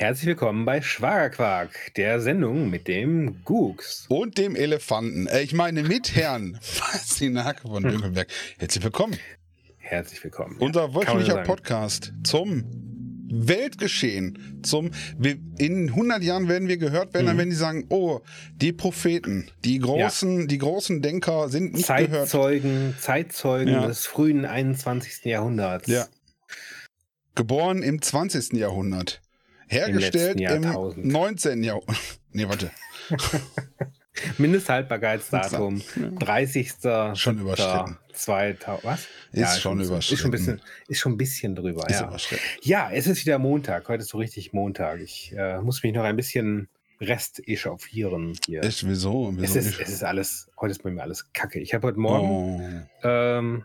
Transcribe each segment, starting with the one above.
Herzlich willkommen bei Schwagerquark, der Sendung mit dem Gux. Und dem Elefanten. Äh, ich meine mit Herrn Faszinake von Dünkelberg. Herzlich willkommen. Herzlich willkommen. Unser wöchentlicher Podcast zum Weltgeschehen. Zum, in 100 Jahren werden wir gehört werden, dann werden die sagen, oh, die Propheten, die großen, die großen Denker sind nicht gehört. Zeitzeugen, Zeitzeugen Ja. des frühen 21. Jahrhunderts. Ja. Geboren im 20. Jahrhundert. Hergestellt im, Jahrtausend. 19. Jahrhundert. Nee, warte. Mindesthaltbarkeitsdatum 30. Schon überschritten. 2000, was? Ist schon Ist schon, ein überschritten. bisschen, ist schon ein bisschen drüber. Ist ja. überschritten. ja, es ist wieder Montag. Heute ist so richtig Montag. Ich äh, muss mich noch ein bisschen rest echauffieren hier. Echt, wieso? Es wieso ist, nicht? es ist alles, heute ist bei mir alles kacke. Ich habe heute Morgen Oh. ähm,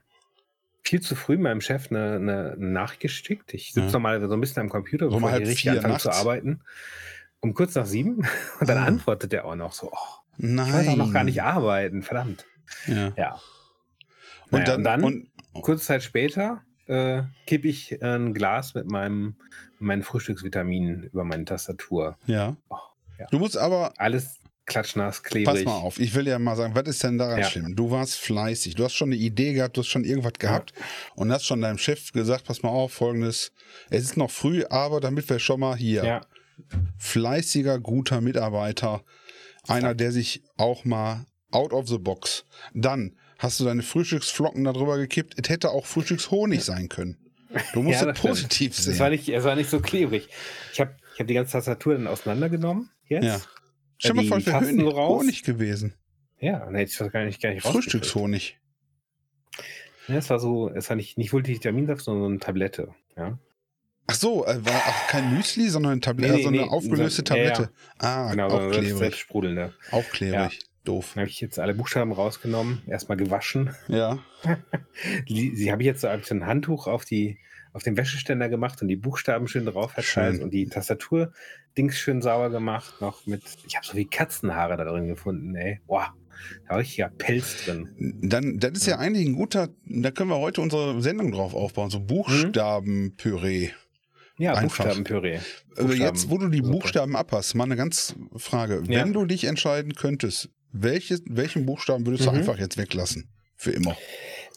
viel zu früh meinem Chef eine, eine, Nachricht geschickt. Ich sitze Ja. normalerweise so ein bisschen am Computer, So bevor ich richtig anfange zu arbeiten. Um kurz nach sieben. Und dann Ah. antwortet er auch noch so, oh, Nein. ich wollte auch noch gar nicht arbeiten, verdammt. Ja. Ja. Und, Naja, dann, und dann und, kurze Zeit später äh, kippe ich ein Glas mit meinem meinen Frühstücksvitaminen über meine Tastatur. ja. Oh, ja. Du musst aber, Alles klatschnass, pass klebrig. mal auf, ich will ja mal sagen, was ist denn daran Ja. schlimm? Du warst fleißig, du hast schon eine Idee gehabt, du hast schon irgendwas gehabt und hast schon deinem Chef gesagt, pass mal auf, folgendes, es ist noch früh, aber damit wir schon mal hier, Ja, fleißiger, guter Mitarbeiter, einer, der sich auch mal out of the box, dann hast du deine Frühstücksflocken darüber gekippt, es hätte auch Frühstückshonig sein können. Du musst Ja, es das stimmt. positiv es sehen. war nicht, es war nicht so klebrig. Ich habe ich hab die ganze Tastatur dann auseinandergenommen. Jetzt. Ja. Stell mal vor, wäre Tasten Honig, so raus. Honig gewesen. Ja, dann hätte ich das gar nicht, gar nicht. Frühstückshonig. Ja, es war so, es war nicht, nicht Multivitaminsaft, sondern so eine Tablette. Ja, Ach so, äh, war auch kein Müsli, sondern eine Tablette, Nee, nee, also eine nee, aufgelöste so- ja, Tablette. Ah, genau, so auch eine klebrig. selbstsprudelnde. Auch klebrig. Doof. Dann habe ich jetzt alle Buchstaben rausgenommen, erstmal gewaschen. Ja. Die, sie habe ich jetzt so, ich ein Handtuch auf die auf den Wäscheständer gemacht und die Buchstaben schön drauf verteilt und die Tastatur Dings schön sauber gemacht, noch mit ich habe so wie Katzenhaare da drin gefunden, ey. Boah. Da war richtiger Pelz drin. Dann, das ist ja eigentlich ein guter, da können wir heute unsere Sendung drauf aufbauen, so Buchstabenpüree. Ja, Einfach. Buchstabenpüree. Also jetzt, wo du die. Buchstaben abhast, mal eine ganz Frage. Ja. Wenn du dich entscheiden könntest, welches, welchen Buchstaben würdest du Mhm. einfach jetzt weglassen? Für immer.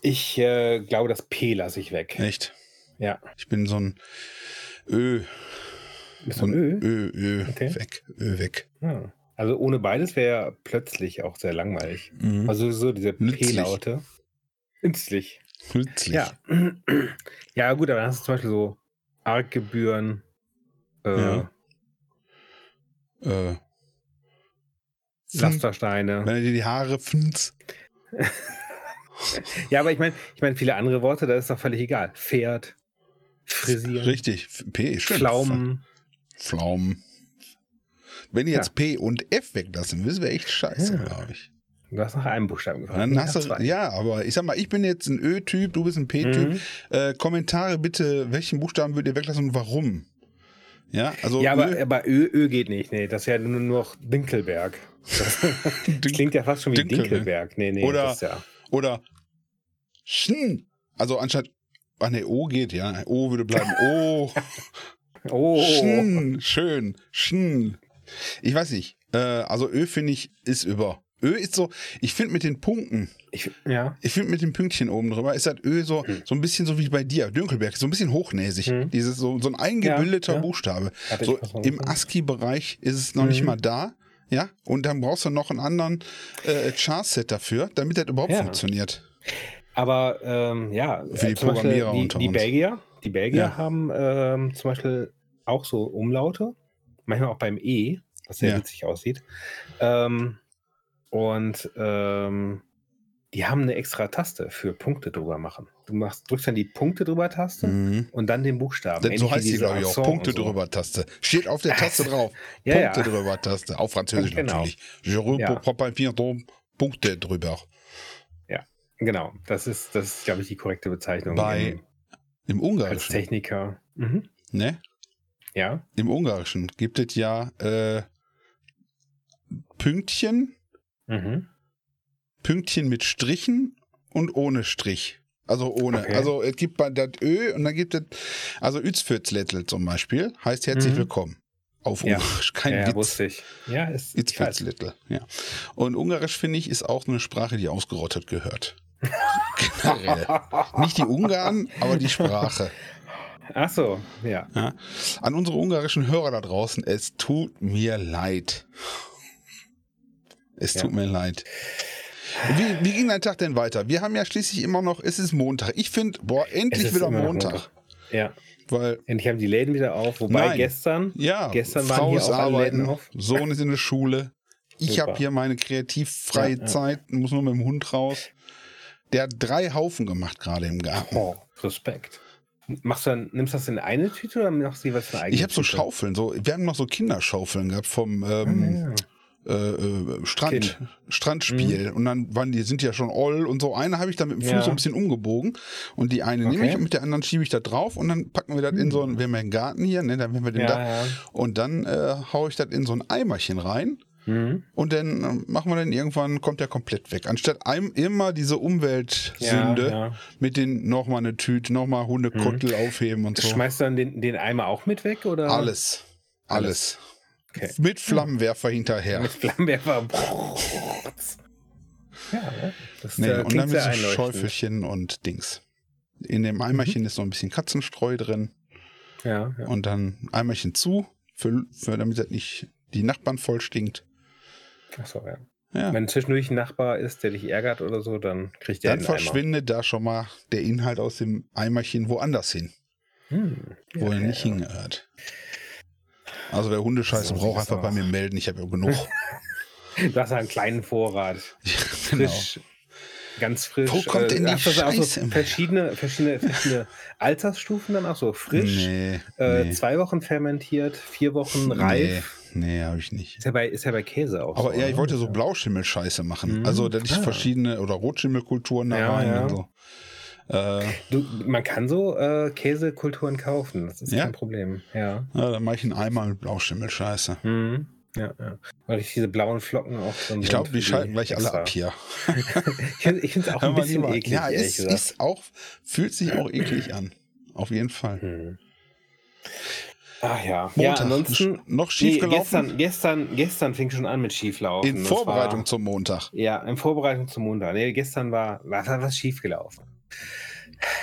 Ich äh, glaube, das P lasse ich weg. Echt? Ja. Ich bin so ein Ö. Bist So du ein Ö? Ö, Ö, Okay. weg. Ö, weg. Ja. Also ohne beides wäre plötzlich auch sehr langweilig. Mhm. Also so diese. P-Laute. Nützlich. Nützlich. Ja. ja, gut, aber dann hast du zum Beispiel so Arggebühren. Äh, Ja. Äh, Lastersteine. Wenn er dir die Haare pfnz. Ja, aber ich meine, ich meine, viele andere Worte, da ist doch völlig egal. Pferd, Frisieren, Richtig. P ist schön. Pflaumen. Pflaumen. Wenn die Ja. jetzt P und F weglassen, wissen wir echt scheiße, Ja. glaube ich. Du hast nach einem Buchstaben gefragt. Ja, aber ich sag mal, ich bin jetzt ein Ö-Typ, du bist ein P-Typ. Mhm. Äh, Kommentare bitte, welchen Buchstaben würdet ihr weglassen und warum? Ja, also Ja, aber, Ö, aber Ö, Ö geht nicht. Nee, das ist ja nur noch Dinkelberg. Das, klingt ja fast schon wie Dinkelberg. Dinkelberg. Nee, nee, Oder- ja. oder Schn. Also anstatt, ach nee, O geht, ja. O würde bleiben. O. Oh. Schn. Schön. Schn. Ich weiß nicht. Äh, also Ö finde ich ist über. Ö ist so, ich finde mit den Punkten, Ich, ja. ich finde mit dem Pünktchen oben drüber, ist das Ö so, Hm. so ein bisschen so wie bei dir, Dünkelberg, so ein bisschen hochnäsig. Hm. Dieses so, so ein eingebildeter Ja, ja. Buchstabe. Hatte So im. ASCII-Bereich ist es noch nicht Mhm. mal da. Ja, und dann brauchst du noch einen anderen äh, Chart-Set dafür, damit das überhaupt Ja. funktioniert. Aber ähm, ja, Für die äh, Beispiel Programmierer die, unter die uns. Belgier, die Belgier Ja. haben ähm, zum Beispiel auch so Umlaute, manchmal auch beim E, was sehr Ja. witzig aussieht. Ähm, und ähm, die haben eine extra Taste für Punkte drüber machen. Du machst, drückst dann die Punkte drüber Taste Mhm. und dann den Buchstaben. Ähnlich so heißt die, glaube ich, auch. Punkte so. drüber Taste. Steht auf der Taste drauf. Ja, Punkte ja. drüber Taste. Auf Französisch Genau. natürlich. Je Ja. Punkte drüber. Genau, das ist, das ist, glaube ich, die korrekte Bezeichnung. Bei im, Im als Ungarischen. Techniker. Mhm. Ne? Ja. Im Ungarischen gibt es ja äh, Pünktchen, Mhm. Pünktchen mit Strichen und ohne Strich. Also ohne. Okay. Also es gibt das Ö und dann gibt es, also Ützfürzlettel zum Beispiel, heißt herzlich Mhm. willkommen. auf Ja. Ungarisch. Kein ja, ja, Witz. wusste ich. Ja, ist Little. Ja. Und Ungarisch, finde ich, ist auch eine Sprache, die ausgerottet gehört. Generell. Nicht die Ungarn, aber die Sprache. Ach so, ja. Ja. An unsere ungarischen Hörer da draußen, es tut mir leid. Es Ja. tut mir leid. Wie, wie ging dein Tag denn weiter? Wir haben ja schließlich immer noch, es ist Montag. Ich finde, boah, endlich wieder noch Montag. Ja. Weil, Endlich haben die Läden wieder auf. Wobei Nein. gestern, ja, Gestern waren Frau hier auch alle Läden arbeiten, auf. Sohn ist in der Schule. Ich habe hier meine kreativfreie Ja, ja. Zeit, muss nur mit dem Hund raus. Der hat drei Haufen gemacht gerade im Garten. oh, Respekt. Machst du dann, nimmst du das in eine Tüte oder machst du jeweils eine eigene Ich habe so? Schaufeln, so, wir haben noch so Kinderschaufeln gehabt vom ähm, Ah, äh, äh, Strand, Kind. Mhm. Strandspiel. Und dann waren die, sind ja schon all und so. Eine habe ich dann mit dem Fuß Ja. so ein bisschen umgebogen und die eine nehme Okay. ich und mit der anderen schiebe ich da drauf und dann packen wir das in so einen, wir haben ja einen Garten hier, ne, dann werden wir den ja, da. ja. Und dann äh, haue ich das in so ein Eimerchen rein Mhm. und dann äh, machen wir dann irgendwann, kommt der komplett weg. Anstatt einem immer diese Umweltsünde Ja, mit den nochmal eine Tüte, nochmal Hundekottel aufheben und so. Schmeißt du dann den, den Eimer auch mit weg? Oder? Alles. Alles. Okay. Mit Flammenwerfer hinterher. Mit Flammenwerfer. ja, ne? das Nee, äh, und dann einleuchtend. Schäufelchen und Dings. In dem Eimerchen Mhm. ist noch ein bisschen Katzenstreu drin Ja, ja. und dann Eimerchen zu, für, für, damit das nicht die Nachbarn voll stinkt. Achso, ja. Ja. Wenn zwischendurch ein Nachbar ist, der dich ärgert oder so, dann kriegt der Dann einen Eimer. verschwindet da schon mal der Inhalt aus dem Eimerchen woanders hin, Hm. wo er nicht hingehört. Also wer Hundescheiße So braucht, einfach bei mir melden. Ich habe ja genug. Du hast einen kleinen Vorrat. genau. Frisch. Ganz frisch. Wo kommt denn die auch Scheiße so verschiedene, verschiedene, verschiedene Altersstufen dann auch so frisch. Nee, Äh, nee, Zwei Wochen fermentiert, vier Wochen nee, reif. nee habe ich nicht. Ist, ja bei, ist ja bei Käse auch Aber so. ja, ich ne? wollte so Blauschimmel-Scheiße machen. Mhm. Also, dass ich Ah. verschiedene oder Rotschimmelkulturen da Ja, rein ja. und so. Äh, Du, man kann so äh, Käsekulturen kaufen, das ist Ja? kein Problem. Ja. ja, dann mache ich einen Eimer mit Blauschimmel-Scheiße. Mhm. Ja, ja. Weil ich diese blauen Flocken auch drin Ich glaube, die schalten gleich alle extra. ab hier. Ich finde es auch ein bisschen lieber. eklig, ja, es gesagt. ist auch, fühlt sich auch eklig an. Auf jeden Fall. Hm. Ach ja. Montag. Ja, ansonsten. noch Nee, schief gelaufen? gestern, gestern, gestern fing schon an mit Schieflaufen. in Vorbereitung War, zum Montag. ja, in Vorbereitung zum Montag. Nee, gestern war, war, was schiefgelaufen.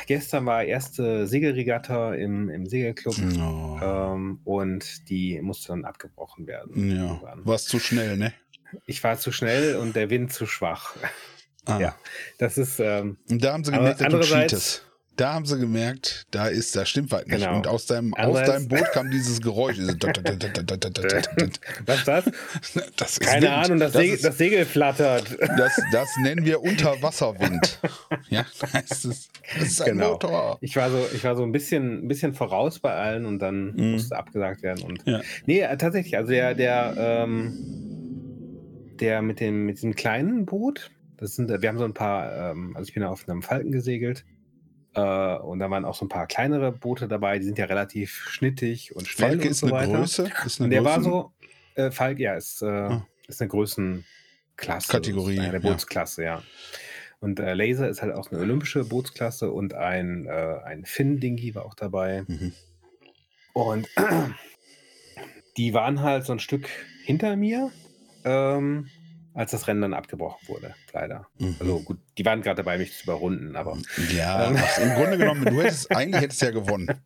Gestern war erste Segelregatta im, im Segelclub Oh. ähm, und die musste dann abgebrochen werden. Ja, irgendwann. war's zu schnell, ne? Ich war zu schnell und der Wind zu schwach. Ah. Ja. Das ist, ähm, Und da haben sie gemerkt, dass du cheatest. Da haben sie gemerkt, da ist, da stimmt was nicht. Genau. Und aus deinem, aus deinem Boot kam dieses Geräusch. was ist das? das ist Keine Wind. Ahnung, das, das, Segel, ist, das Segel flattert. das, das nennen wir Unterwasserwind. Ja, das ist, das ist ein Genau. Motor. Ich war so, ich war so ein bisschen, ein bisschen voraus bei allen und dann Mhm. musste abgesagt werden. Und Ja. nee, äh, tatsächlich, also der, der, ähm, der mit dem, mit diesem kleinen Boot, das sind, wir haben so ein paar, ähm, also ich bin auf einem Falken gesegelt. Äh, und da waren auch so ein paar kleinere Boote dabei, die sind ja relativ schnittig und schnell Falke und ist so eine weiter. Größe. Ist eine Und der war Größen- so, äh, Falk, ja, ist, äh, Ah. ist eine Größenklasse. Kategorie, Eine ja. Bootsklasse, ja. Und äh, Laser ist halt auch eine olympische Bootsklasse und ein, äh, ein Finn-Dingy war auch dabei. Mhm. Und die waren halt so ein Stück hinter mir, ähm, als das Rennen dann abgebrochen wurde, leider. Mhm. Also gut, die waren gerade dabei, mich zu überrunden, aber Ja, Ähm. ach, im Grunde genommen, du hättest, eigentlich hättest du ja gewonnen.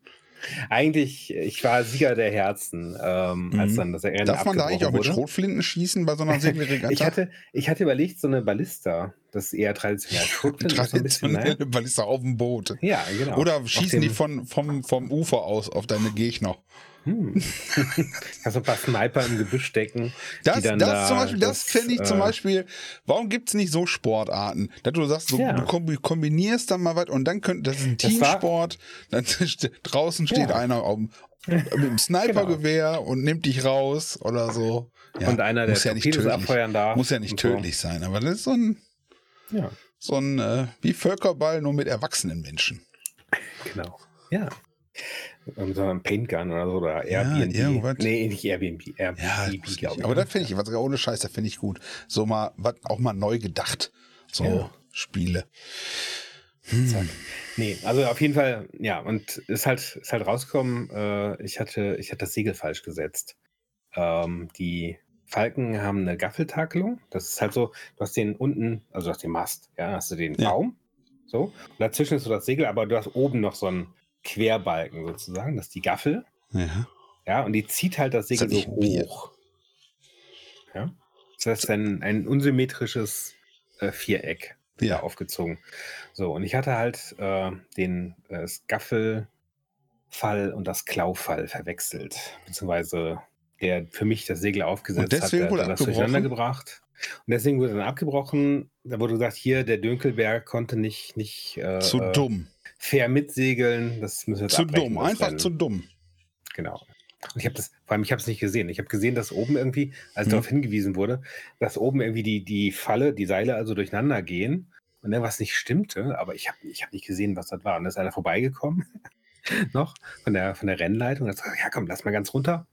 eigentlich, ich war Sieger der Herzen, ähm, als Mhm. dann das Rennen Darf man da eigentlich auch mit. Schrotflinten schießen bei so einer Segelregatta? Ich hatte, ich hatte überlegt, so eine Ballista, das ist eher traditionell. Ist so ne? Traditionelle Ballista auf dem Boot. Ja, genau. Oder schießen die von, vom, vom Ufer aus auf deine Gegner. Hm. Kannst du ein paar Sniper im Gebüsch stecken. Das, die dann das da, zum Beispiel, das, fände ich zum äh, Beispiel, warum gibt es nicht so Sportarten? Dass du sagst, so, Ja. du kombi- kombinierst dann mal was und dann könnte, das ist ein Das Teamsport, dann draußen steht Ja. einer auf, mit dem Snipergewehr und nimmt dich raus oder so. Ja, und einer, der muss ja nicht tödlich, abfeuern darf. muss ja nicht und so. tödlich sein, aber das ist so ein, Ja, so ein äh, wie Völkerball, nur mit erwachsenen Menschen. genau. Ja. So ein Paintgun oder so oder Airbnb. irgendwas. nee, nicht Airbnb. Airbnb, Ja, glaube ich. aber das finde ich, was ohne Scheiß, das finde ich gut. So mal, was auch mal neu gedacht. So Ja. Spiele. Zack. Nee, also auf jeden Fall, ja, und ist halt, ist halt rausgekommen, äh, ich, hatte, ich hatte das Segel falsch gesetzt. ähm, die Falken haben eine Gaffeltakelung. Das ist halt so, du hast den unten, also du hast den Mast, ja, hast du den Ja. Baum. So. Und dazwischen ist so das Segel, aber du hast oben noch so einen Querbalken sozusagen. Das ist die Gaffel. Ja. Ja, und die zieht halt das Segel Ist das so hoch. Ja. Das heißt, ein, ein unsymmetrisches äh, Viereck Ja. aufgezogen. So, und ich hatte halt äh, den äh, das Gaffelfall und das Klaufall verwechselt. Beziehungsweise der für mich das Segel aufgesetzt Und deswegen hat, wurde das durcheinander gebracht. Und deswegen wurde dann abgebrochen. Da wurde gesagt, hier, der Dönkelberg konnte nicht, nicht äh, Zu äh, dumm. Fair mitsegeln. Das müssen wir Zu abbrechen, dumm. Einfach zu dumm. Genau. Und ich habe das, vor allem, ich habe es nicht gesehen. Ich habe gesehen, dass oben irgendwie, als Mhm. darauf hingewiesen wurde, dass oben irgendwie die, die Falle, die Seile also durcheinander gehen und irgendwas nicht stimmte, aber ich habe ich hab nicht gesehen, was das war. Und da ist einer vorbeigekommen, noch, von der, von der Rennleitung. Und hat gesagt, ja komm, lass mal ganz runter.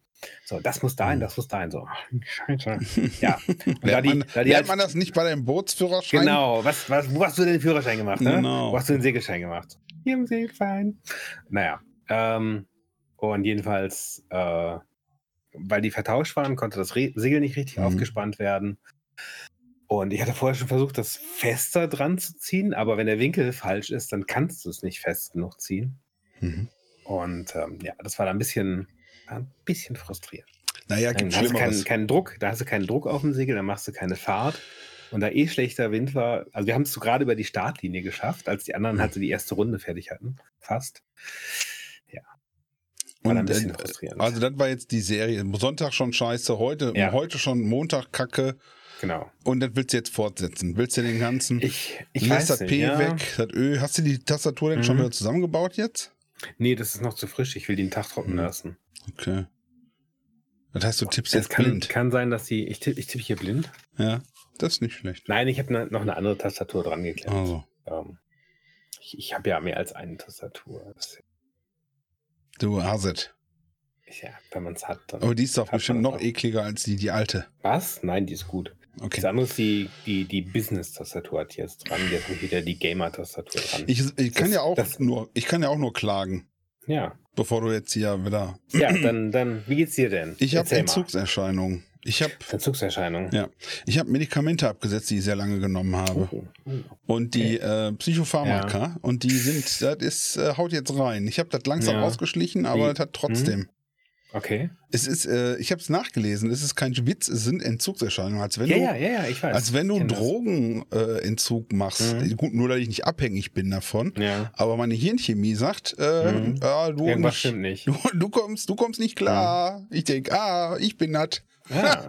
So, das muss dahin, Mhm. das muss dahin. So, Scheiße. Ja. Und da die, man, da die halt, man das nicht bei deinem Bootsführerschein? Genau, was, was, wo hast du den Führerschein gemacht? Ne? Genau. Wo hast du den Segelschein gemacht? Hier im Segelschein. Naja, ähm, und jedenfalls, äh, weil die vertauscht waren, konnte das Re Segel nicht richtig Mhm. aufgespannt werden. Und ich hatte vorher schon versucht, das fester dran zu ziehen, aber wenn der Winkel falsch ist, dann kannst du es nicht fest genug ziehen. Mhm. Und ähm, ja, das war dann ein bisschen, ein bisschen frustrierend. Naja, Dann gibt hast du keinen, keinen Druck, da hast du keinen Druck auf dem Segel, dann machst du keine Fahrt. Und da eh schlechter Wind war, also wir haben es so gerade über die Startlinie geschafft, als die anderen halt so die erste Runde fertig hatten. Fast. War dann ein Und, bisschen äh, frustrierend. also das war jetzt die Serie. Sonntag schon scheiße, heute, Ja. heute schon Montag kacke. genau. Und das willst du jetzt fortsetzen. Willst du den ganzen... Ich, ich weiß das nicht, P ja. weg, das Ö. Hast du die Tastatur denn schon Mhm. wieder zusammengebaut jetzt? Nee, das ist noch zu frisch. Ich will den Tag trocknen Mhm. lassen. Okay. Das heißt, du tippst jetzt kann, blind. kann sein, dass die. Ich tippe ich tipp hier blind. Ja, das ist nicht schlecht. Nein, ich habe ne, noch eine andere Tastatur dran geklemmt. Also, Ähm, ich ich habe ja mehr als eine Tastatur. Das, du hast es. ja, wenn man es hat, dann. Aber die ist doch bestimmt noch ekliger als die, die alte. Was? Nein, die ist gut. Okay. Das andere ist die, die, die Business-Tastatur hat hier jetzt dran. Jetzt habe ich wieder die Gamer-Tastatur dran. Ich, ich kann Das- ja auch das- nur, ich kann ja auch nur klagen, ja. bevor du jetzt hier wieder. Ja, dann, dann, wie geht's dir denn? Ich habe. Entzugserscheinungen. Ich habe Entzugserscheinungen. Ja. ich hab Medikamente abgesetzt, die ich sehr lange genommen habe. Oh, oh. Und die äh, Psychopharmaka. Und die sind, das ist, äh, haut jetzt rein. Ich habe das langsam Ja. ausgeschlichen, aber das hat trotzdem. Okay. Es ist, äh, ich habe es nachgelesen, es ist kein Witz, es sind Entzugserscheinungen. Als wenn Ja, du, ja, ja, ja, ich weiß. als wenn du. Drogenentzug äh, machst. Mhm. Gut, nur dass ich nicht abhängig bin davon. Ja. Aber meine Hirnchemie sagt, äh, Mhm. ah, du, Irgendwas nicht, stimmt nicht. du, du kommst, du kommst nicht klar. Ich denk, ah, ich bin das. Ah,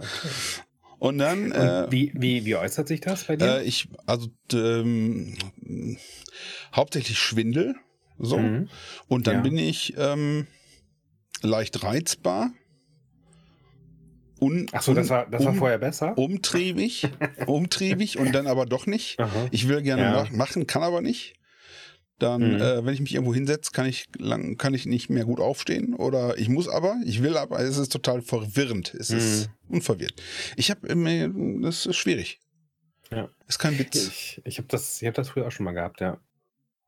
Und dann, Und äh, wie, wie, wie äußert sich das bei dir? äh, ich, also ähm, hauptsächlich Schwindel. So. Mhm. Und dann Ja. bin ich ähm, leicht reizbar. Un, Ach so, das war, das war um- vorher besser? Umtriebig, umtriebig und dann aber doch nicht. Aha. Ich will gerne Ja. mach- machen, kann aber nicht. Dann, Mhm. äh, wenn ich mich irgendwo hinsetze, kann ich lang, kann ich nicht mehr gut aufstehen. Oder ich muss aber, ich will aber, es ist total verwirrend. Es ist Mhm. unverwirrt. Ich habe immer, das ist schwierig. Ja. Ist kein Witz. Ich, ich habe das, ich hab das früher auch schon mal gehabt, ja.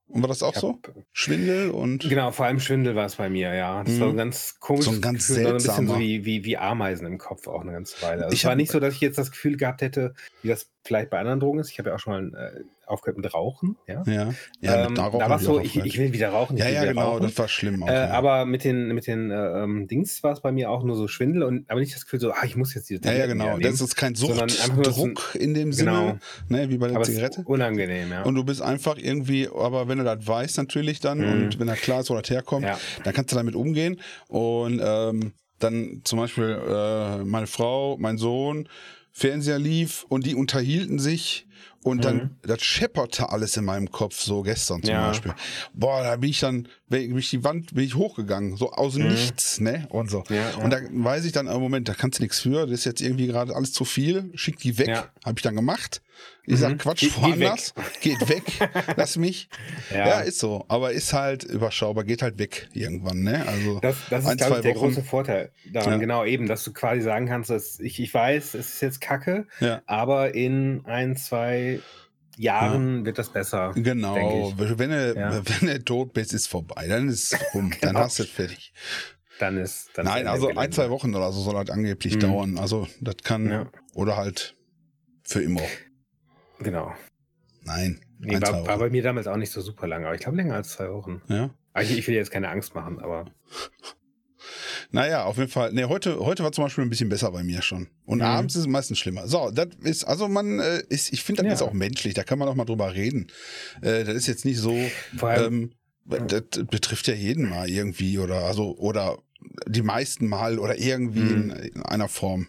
Und war das auch Ich so? hab- Schwindel und. Genau, vor allem Schwindel war es bei mir, ja. Das Mhm. war so ein ganz komisch. So ein ganz Gefühl, so ein bisschen seltsamer. so wie, wie, wie Ameisen im Kopf auch eine ganze Weile. Also Ich es war hab- nicht so, dass ich jetzt das Gefühl gehabt hätte, wie das vielleicht bei anderen Drogen ist. Ich habe ja auch schon mal äh, aufgehört mit Rauchen, ja. Ja, ja ähm, da war es so, ich, ich will wieder rauchen. Ja, ja, genau, rauchen. das war schlimm auch. Äh, ja. Aber mit den, mit den äh, ähm, Dings war es bei mir auch nur so Schwindel und aber nicht das Gefühl so, ah, ich muss jetzt diese ja, ja, Tabletten genau. Das ist kein Suchtdruck in dem Sinne, Genau. ne, wie bei der aber Zigarette. unangenehm, ja. Und du bist einfach irgendwie, aber wenn du das weißt natürlich dann Mhm. und wenn da klar ist, wo das herkommt, Ja. dann kannst du damit umgehen. Und ähm, dann zum Beispiel äh, meine Frau, mein Sohn, Fernseher lief und die unterhielten sich und dann, Mhm. das schepperte alles in meinem Kopf, so gestern zum Ja. Beispiel. Boah, da bin ich dann, bin ich die Wand, bin ich hochgegangen, so aus Mhm. Nichts, ne? Und so. Ja. Und da weiß ich dann, im Moment, da kannst du nichts für, das ist jetzt irgendwie gerade alles zu viel, schick die weg, Ja. habe ich dann gemacht. Ich Mhm. sag, Quatsch, woanders, geht weg, lass mich. Ja. Ja. ist so, aber ist halt überschaubar, geht halt weg irgendwann, ne? Also Das, das ist, ein, glaube ich, zwei der Wochen. große Vorteil daran. Ja. Genau eben, dass du quasi sagen kannst, dass ich, ich weiß, es ist jetzt Kacke, aber in ein, zwei Jahren wird das besser. Genau, wenn du, Ja. wenn du tot bist, ist vorbei. Dann ist rum, dann Genau. hast du es fertig. dann ist. Dann Nein, ist also ein, zwei. Wochen oder so soll das angeblich Mhm. dauern. Also das kann, Ja. oder halt für immer. Genau. Nein, Nee, ein, zwei war, war bei mir damals auch nicht so super lange, aber ich glaube länger als zwei Wochen. Ja. Ich, ich will jetzt keine Angst machen, aber Naja, auf jeden Fall. Nee, heute, heute war zum Beispiel ein bisschen besser bei mir schon. Und Mhm. abends ist es meistens schlimmer. So, das ist, also man äh, ist, ich finde, das Ja. ist auch menschlich, da kann man auch mal drüber reden. Äh, das ist jetzt nicht so, vor allem, ähm, das betrifft ja jeden mal irgendwie oder also oder die meisten mal oder irgendwie Mhm. in, in einer Form.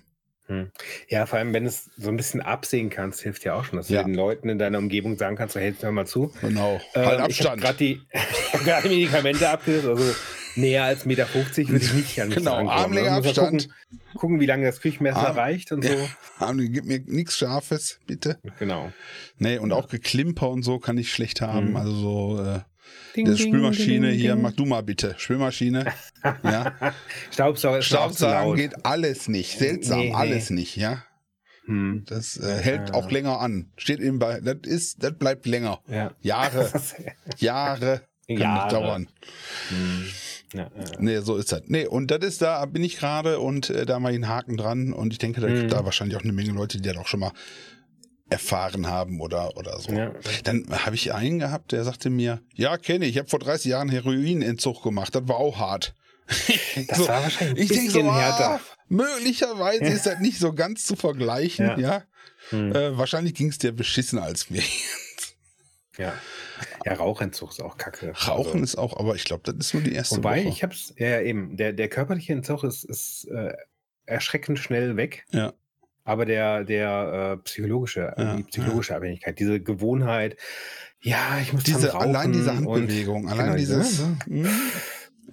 ja, vor allem, wenn du es so ein bisschen absehen kannst, hilft ja auch schon, dass Ja. du den Leuten in deiner Umgebung sagen kannst, so, hey, hör mal zu. Genau. Ähm, halt Ich habe Abstand. gerade die, hab Medikamente abgelöst, also näher als 1,50 Meter würde ich nicht an mich Genau. Armlänge mal Abstand. Gucken, gucken, wie lange das Küchenmesser Arm- reicht und so. Ja. Arne, gib mir nichts Scharfes, bitte. Genau. Nee, und auch Geklimper und so kann ich schlecht haben. Mhm. Also so, äh, Ding, der Spülmaschine ding, hier, ding. mach du mal bitte. Spülmaschine. ja. Staubsauger Staubsaugen laut. geht alles nicht. Seltsam, Nee, nee. alles nicht, ja. Hm. Das äh, hält Ja. auch länger an. Steht eben bei, das ist, das bleibt länger. Ja. Jahre, Jahre können Jahre. dauern. Hm. Ja, ja. Nee, so ist das. Nee, und das ist, da bin ich gerade und äh, da mache ich einen Haken dran und ich denke, da gibt Mhm. da wahrscheinlich auch eine Menge Leute, die das auch schon mal erfahren haben oder, oder so. Ja. Dann habe ich einen gehabt, der sagte mir, ja, kenne ich, ich habe vor 30 Jahren Heroinentzug gemacht, das war auch hart. Das So, war wahrscheinlich ein ich denke bisschen so, härter. ah, möglicherweise ist das nicht so ganz zu vergleichen, ja. Ja. Hm. Äh, wahrscheinlich ging es dir beschissen als mir. Ja. ja, Rauchentzug ist auch kacke. Rauchen Also, ist auch, aber ich glaube, das ist nur die erste wobei, Woche. ich hab's, ja, ja, eben, der, der körperliche Entzug ist, ist äh, erschreckend schnell weg. Ja. Aber der, der äh, psychologische, Ja, die psychologische Abhängigkeit, diese Gewohnheit, ja, ich muss diese, allein diese und- Handbewegung, allein genau, dieses. diese- Hm,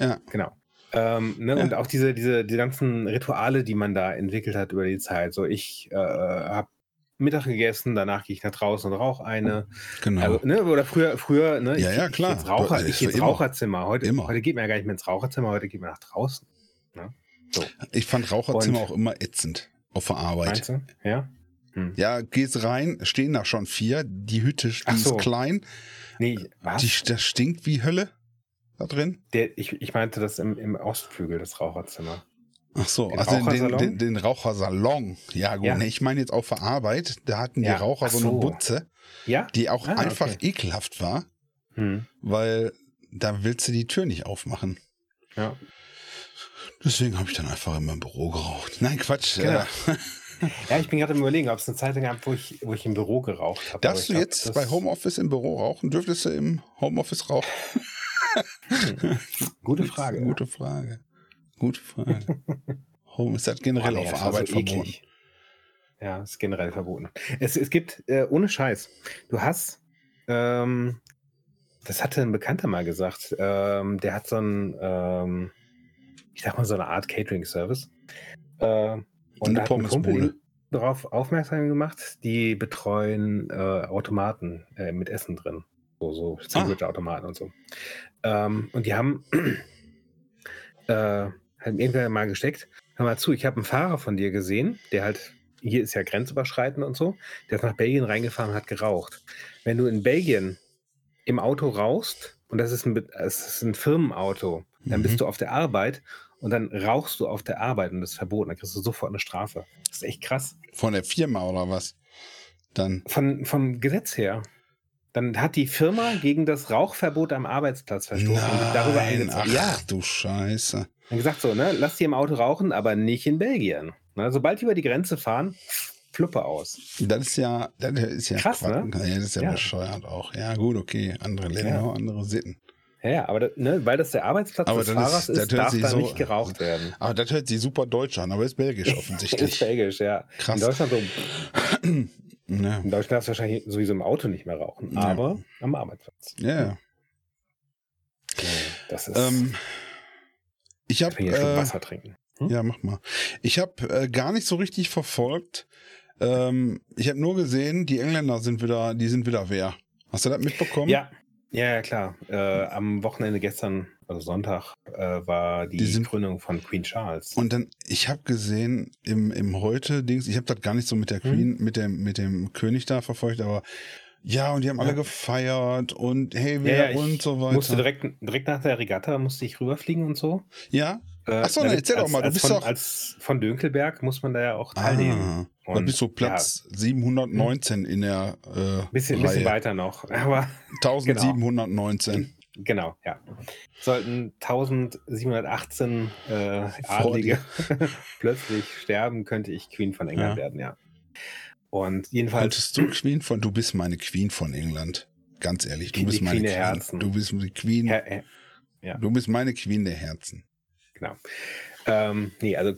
ja, Genau. Ähm, ne, Ja. Und auch diese, diese die ganzen Rituale, die man da entwickelt hat über die Zeit. So, ich äh, habe Mittag gegessen, danach gehe ich nach draußen und rauche eine. genau. Also, ne, oder früher, früher, ne, Ja, ich, ja, klar. Ich jetzt Raucher, ich ist gehe ins immer. Raucherzimmer. Heute, Immer. heute geht man ja gar nicht mehr ins Raucherzimmer, heute geht man nach draußen. ich fand Raucherzimmer und- auch immer ätzend auf der Arbeit. Meinst du? Ja? Hm. Ja, gehst rein, stehen da schon vier, die Hütte Ach so. ist klein, Nee, was? die, das stinkt wie Hölle da drin. Der, ich, ich meinte das im, im Ostflügel, das Raucherzimmer. Ach so, Den also den, den, Rauchersalon? den, den Rauchersalon. Ja, gut. Ja. Ich meine jetzt auf der Arbeit, da hatten die Ja, Raucher ach so eine so. Butze, Ja? die auch Ah, einfach okay. ekelhaft war, Hm. weil da willst du die Tür nicht aufmachen. Ja. Deswegen habe ich dann einfach in meinem Büro geraucht. Nein, Quatsch. Genau. Äh, ja, ich bin gerade im Überlegen, ob es eine Zeit gab, wo ich, wo ich im Büro geraucht habe. darfst du jetzt bei Homeoffice im Büro rauchen? Dürftest du im Homeoffice rauchen? Gute Frage. Gute Frage. Gute Frage. Home ist das generell nee, auf Arbeit so verboten. eklig. Ja, ist generell verboten. Es, es gibt, äh, ohne Scheiß, du hast, ähm, das hatte ein Bekannter mal gesagt, ähm, der hat so ein, ähm, ich sag mal, so eine Art Catering-Service. Äh, und Eine Pommesbude. darauf aufmerksam gemacht, die betreuen äh, Automaten äh, mit Essen drin. So, so Sandwich-Automaten und so. Ähm, und die haben äh, haben irgendwer mal gesteckt, hör mal zu, ich habe einen Fahrer von dir gesehen, der halt, hier ist ja grenzüberschreitend und so, der ist nach Belgien reingefahren und hat geraucht. Wenn du in Belgien im Auto rauchst, und das ist ein, es ist ein Firmenauto, dann Mhm. bist du auf der Arbeit und dann rauchst du auf der Arbeit und das ist verboten, dann kriegst du sofort eine Strafe. Das ist echt krass. Von der Firma oder was? Dann. Von, vom Gesetz her. Dann hat die Firma gegen das Rauchverbot am Arbeitsplatz verstoßen und darüber Nein, eingezogen. ach Ja, du Scheiße. Dann gesagt so, ne, lass die im Auto rauchen, aber nicht in Belgien. Ne, sobald die über die Grenze fahren, fluppe aus. Das ist ja, das ist ja Krass, ne? Ja, das ist ja, Ja. bescheuert auch. Ja, gut, okay. Andere Länder, Ja. andere Sitten. Ja, aber das, ne, weil das der Arbeitsplatz Aber des ist- Fahrers ist, hört darf da so- nicht geraucht werden. Aber das hört sich super deutsch an, aber ist belgisch ist offensichtlich. belgisch, ja. Krass. In Deutschland so, ja. in Deutschland darfst du wahrscheinlich sowieso im Auto nicht mehr rauchen, Ja. aber am Arbeitsplatz. ja. Ja, Das ist. Ähm, ich habe äh, Wasser trinken. Hm? Ja, mach mal. Ich habe äh, gar nicht so richtig verfolgt. Ähm, ich habe nur gesehen, die Engländer sind wieder, die sind wieder wer. Hast du das mitbekommen? Ja, ja, ja, klar. Äh, am Wochenende gestern, also Sonntag, äh, war die, Die sind- Krönung von Queen Charles. Und dann, ich habe gesehen im, im heute-Dings, ich habe das gar nicht so mit der Hm. Queen, mit dem, mit dem König da verfolgt, aber ja, und die haben alle Ja. gefeiert und hey, Ja, wer ja, und so weiter. musste direkt, direkt nach der Regatta musste ich rüberfliegen und so. ja, Äh, Achso, dann erzähl doch mal, du als bist von, doch. als von Dönkelberg muss man da ja auch teilnehmen. Ah, dann bist du Platz 719 in der äh, bisschen, bisschen weiter noch. Aber 1719. genau, ja. Sollten 1718 äh, Adlige plötzlich sterben, könnte ich Queen von England Ja. werden, ja. Und jedenfalls, Könntest du Queen von, du bist meine Queen von England. Ganz ehrlich, du bist meine Queen der Queen. Herzen. Du bist die Queen. Herr, äh, ja. Du bist meine Queen der Herzen. Genau. Ähm, nee, also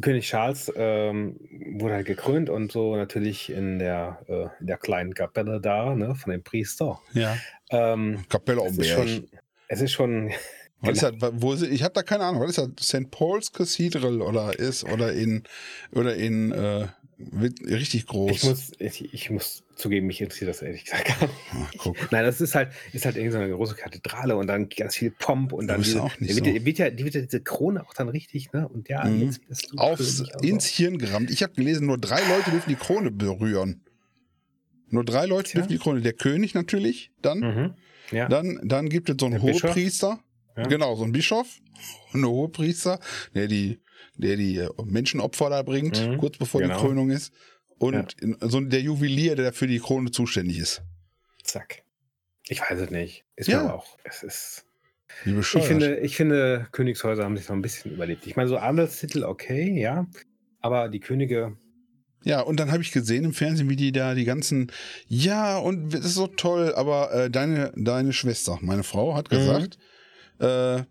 König Charles ähm, wurde halt gekrönt und so natürlich in der, äh, in der kleinen Kapelle da, ne, von dem Priester. Ja. Ähm, Kapelle am ist Berg. es ist schon, Was ist das, wo ich habe da keine Ahnung. Was ist das? St. Paul's Cathedral oder ist oder in oder in äh, richtig groß. ich muss, ich, ich muss zugeben, mich interessiert das ehrlich gesagt gar nicht. Guck. Nein, das ist halt, ist halt irgendwie so eine große Kathedrale und dann ganz viel Pomp und dann diese, auch nicht wird, so. wird ja, die wird ja diese Krone auch dann richtig, ne? Und ja, Mhm. jetzt bist du Aufs, also. ins Hirn gerammt. Ich habe gelesen, nur drei Leute dürfen die Krone berühren. Nur drei Leute Tja. dürfen die Krone. Der König natürlich, dann, Mhm. Ja. dann, dann gibt es so einen Der. Hohepriester. Ja. Genau, so ein Bischof und ein Hohepriester, der die, der die äh, Menschenopfer da bringt, Mhm. kurz bevor Genau. die Krönung ist. Und Ja. so der Juwelier, der für die Krone zuständig ist. Zack. Ich weiß es nicht. Ist Ja. mir aber auch. Es ist. Wie Ich finde, ich finde, Königshäuser haben sich noch ein bisschen überlebt. Ich meine, so Adelstitel, okay, ja. Aber die Könige, Ja, und dann habe ich gesehen im Fernsehen, wie die da die ganzen, ja, und das ist so toll, aber äh, deine, deine Schwester, meine Frau, hat Mhm. gesagt, äh,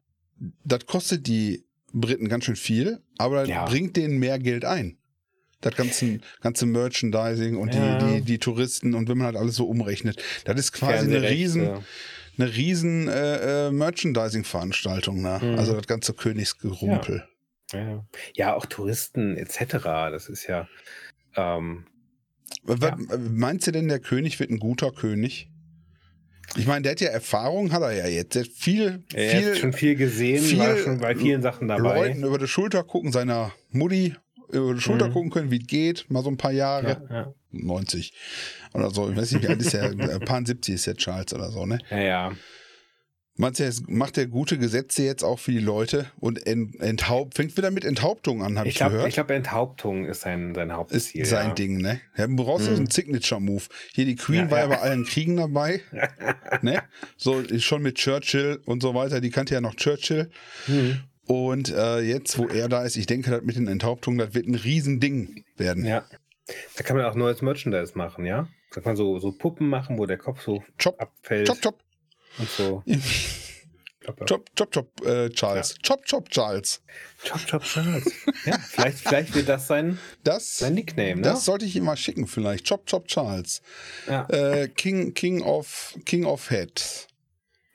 das kostet die Briten ganz schön viel, aber Ja. bringt denen mehr Geld ein. Das ganze, ganze Merchandising und Ja. die, die, die Touristen und wenn man halt alles so umrechnet, das ist quasi eine riesen, eine riesen äh, äh, Merchandising-Veranstaltung, ne? Mhm. Also das ganze Königsgerumpel. Ja. ja, auch Touristen etc. Das ist ja. Ähm, Was, Meinst du denn, der König wird ein guter König? Ich meine, der hat ja Erfahrung, hat er ja jetzt. Der hat viel, er viel hat schon viel gesehen, viel war schon bei vielen Sachen dabei. Leuten über die Schulter gucken, seiner Mutti über die Schulter Mhm. gucken können, wie es geht, mal so ein paar Jahre. Ja, ja. 90 oder so. Ich weiß nicht, wie alt ist der? Ein paar 70 ist der Charles oder so, ne? ja, ja. Er macht der gute Gesetze jetzt auch für die Leute und ent, enthaupt, fängt wieder mit Enthauptung an, habe ich, Ich glaube, gehört? ich glaub, Enthauptung ist sein, sein ist Hauptziel. sein ja. Ding, ne? Ja, du brauchst so Mhm. einen Signature-Move. Hier, die Queen Ja, war ja ja. bei allen Kriegen dabei, ne? So, schon mit Churchill und so weiter. Die kannte ja noch Churchill. Mhm. Und äh, jetzt, wo er da ist, ich denke, das mit den Enthauptungen, das wird ein Riesending werden. Ja. Da kann man auch neues Merchandise machen, ja? Da kann man so, so Puppen machen, wo der Kopf so Chop, abfällt chop, chop, und so. Chop, chop, chop, äh, Charles. Chop, chop, Charles. chop, chop Charles. ja, vielleicht, vielleicht wird das sein, Das, sein Nickname, ne? das sollte ich ihm mal schicken, vielleicht. Chop, chop, Charles. ja. Äh, King, King of, King of Heads.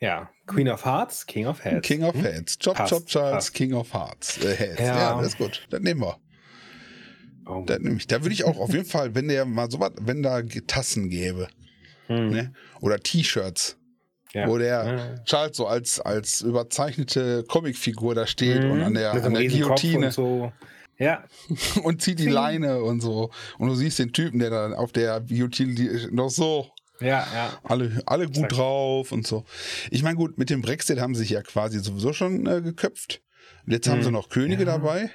ja. Queen of Hearts, King of Heads. King of Hm? Heads. Chop, Passt, chop, Charles, passt. King of Hearts. Äh, Heads. Ja. Ja. das ist gut. Das nehmen wir. Oh. Nehm ich. Da würde ich auch auf jeden Fall, wenn der mal sowas, wenn da Tassen gäbe, Hm. ne? Oder T-Shirts, Ja. wo der. Charles so als, als überzeichnete Comicfigur da steht Mhm. und an der, an der Guillotine Und so. Ja, und zieht die Leine und so. Und du siehst den Typen, der dann auf der Guillotine noch so ja, ja. alle, alle gut Exakt. drauf und so. Ich meine, gut, mit dem Brexit haben sie sich ja quasi sowieso schon äh, geköpft. Und jetzt haben Mhm. sie noch Könige Ja. dabei.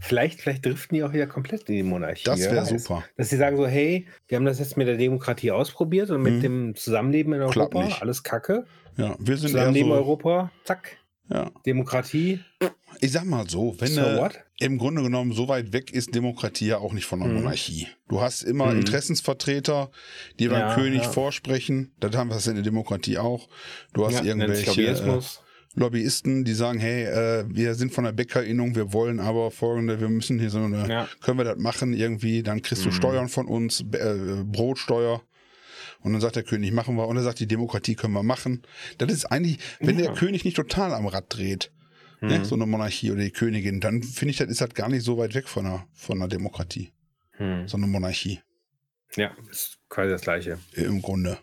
Vielleicht, vielleicht driften die auch wieder komplett in die Monarchie. Das wäre super. Dass sie sagen so, hey, wir haben das jetzt mit der Demokratie ausprobiert und mit Mhm. dem Zusammenleben in Europa, alles Kacke. Ja, wir sind Zusammenleben so, Europa, zack. ja. Demokratie, Ich sag mal so, wenn so what? im Grunde genommen so weit weg ist Demokratie ja auch nicht von der Mhm. Monarchie. Du hast immer Mhm. Interessensvertreter, die beim Ja, König ja. vorsprechen. Das haben wir in der Demokratie auch. Du hast irgendwelche äh. Lobbyisten, die sagen, hey, äh, wir sind von der Bäckerinnung, wir wollen aber folgende, wir müssen hier so eine, Ja. können wir das machen irgendwie, dann kriegst du Mhm. Steuern von uns, äh, Brotsteuer. Und dann sagt der König, machen wir. Und dann sagt die Demokratie, können wir machen. Das ist eigentlich, wenn Ja. der König nicht total am Rad dreht, ne, Mhm. so eine Monarchie oder die Königin, dann finde ich, das ist halt gar nicht so weit weg von einer, von einer Demokratie, Hm. so eine Monarchie Ja, ist quasi das Gleiche. im Grunde.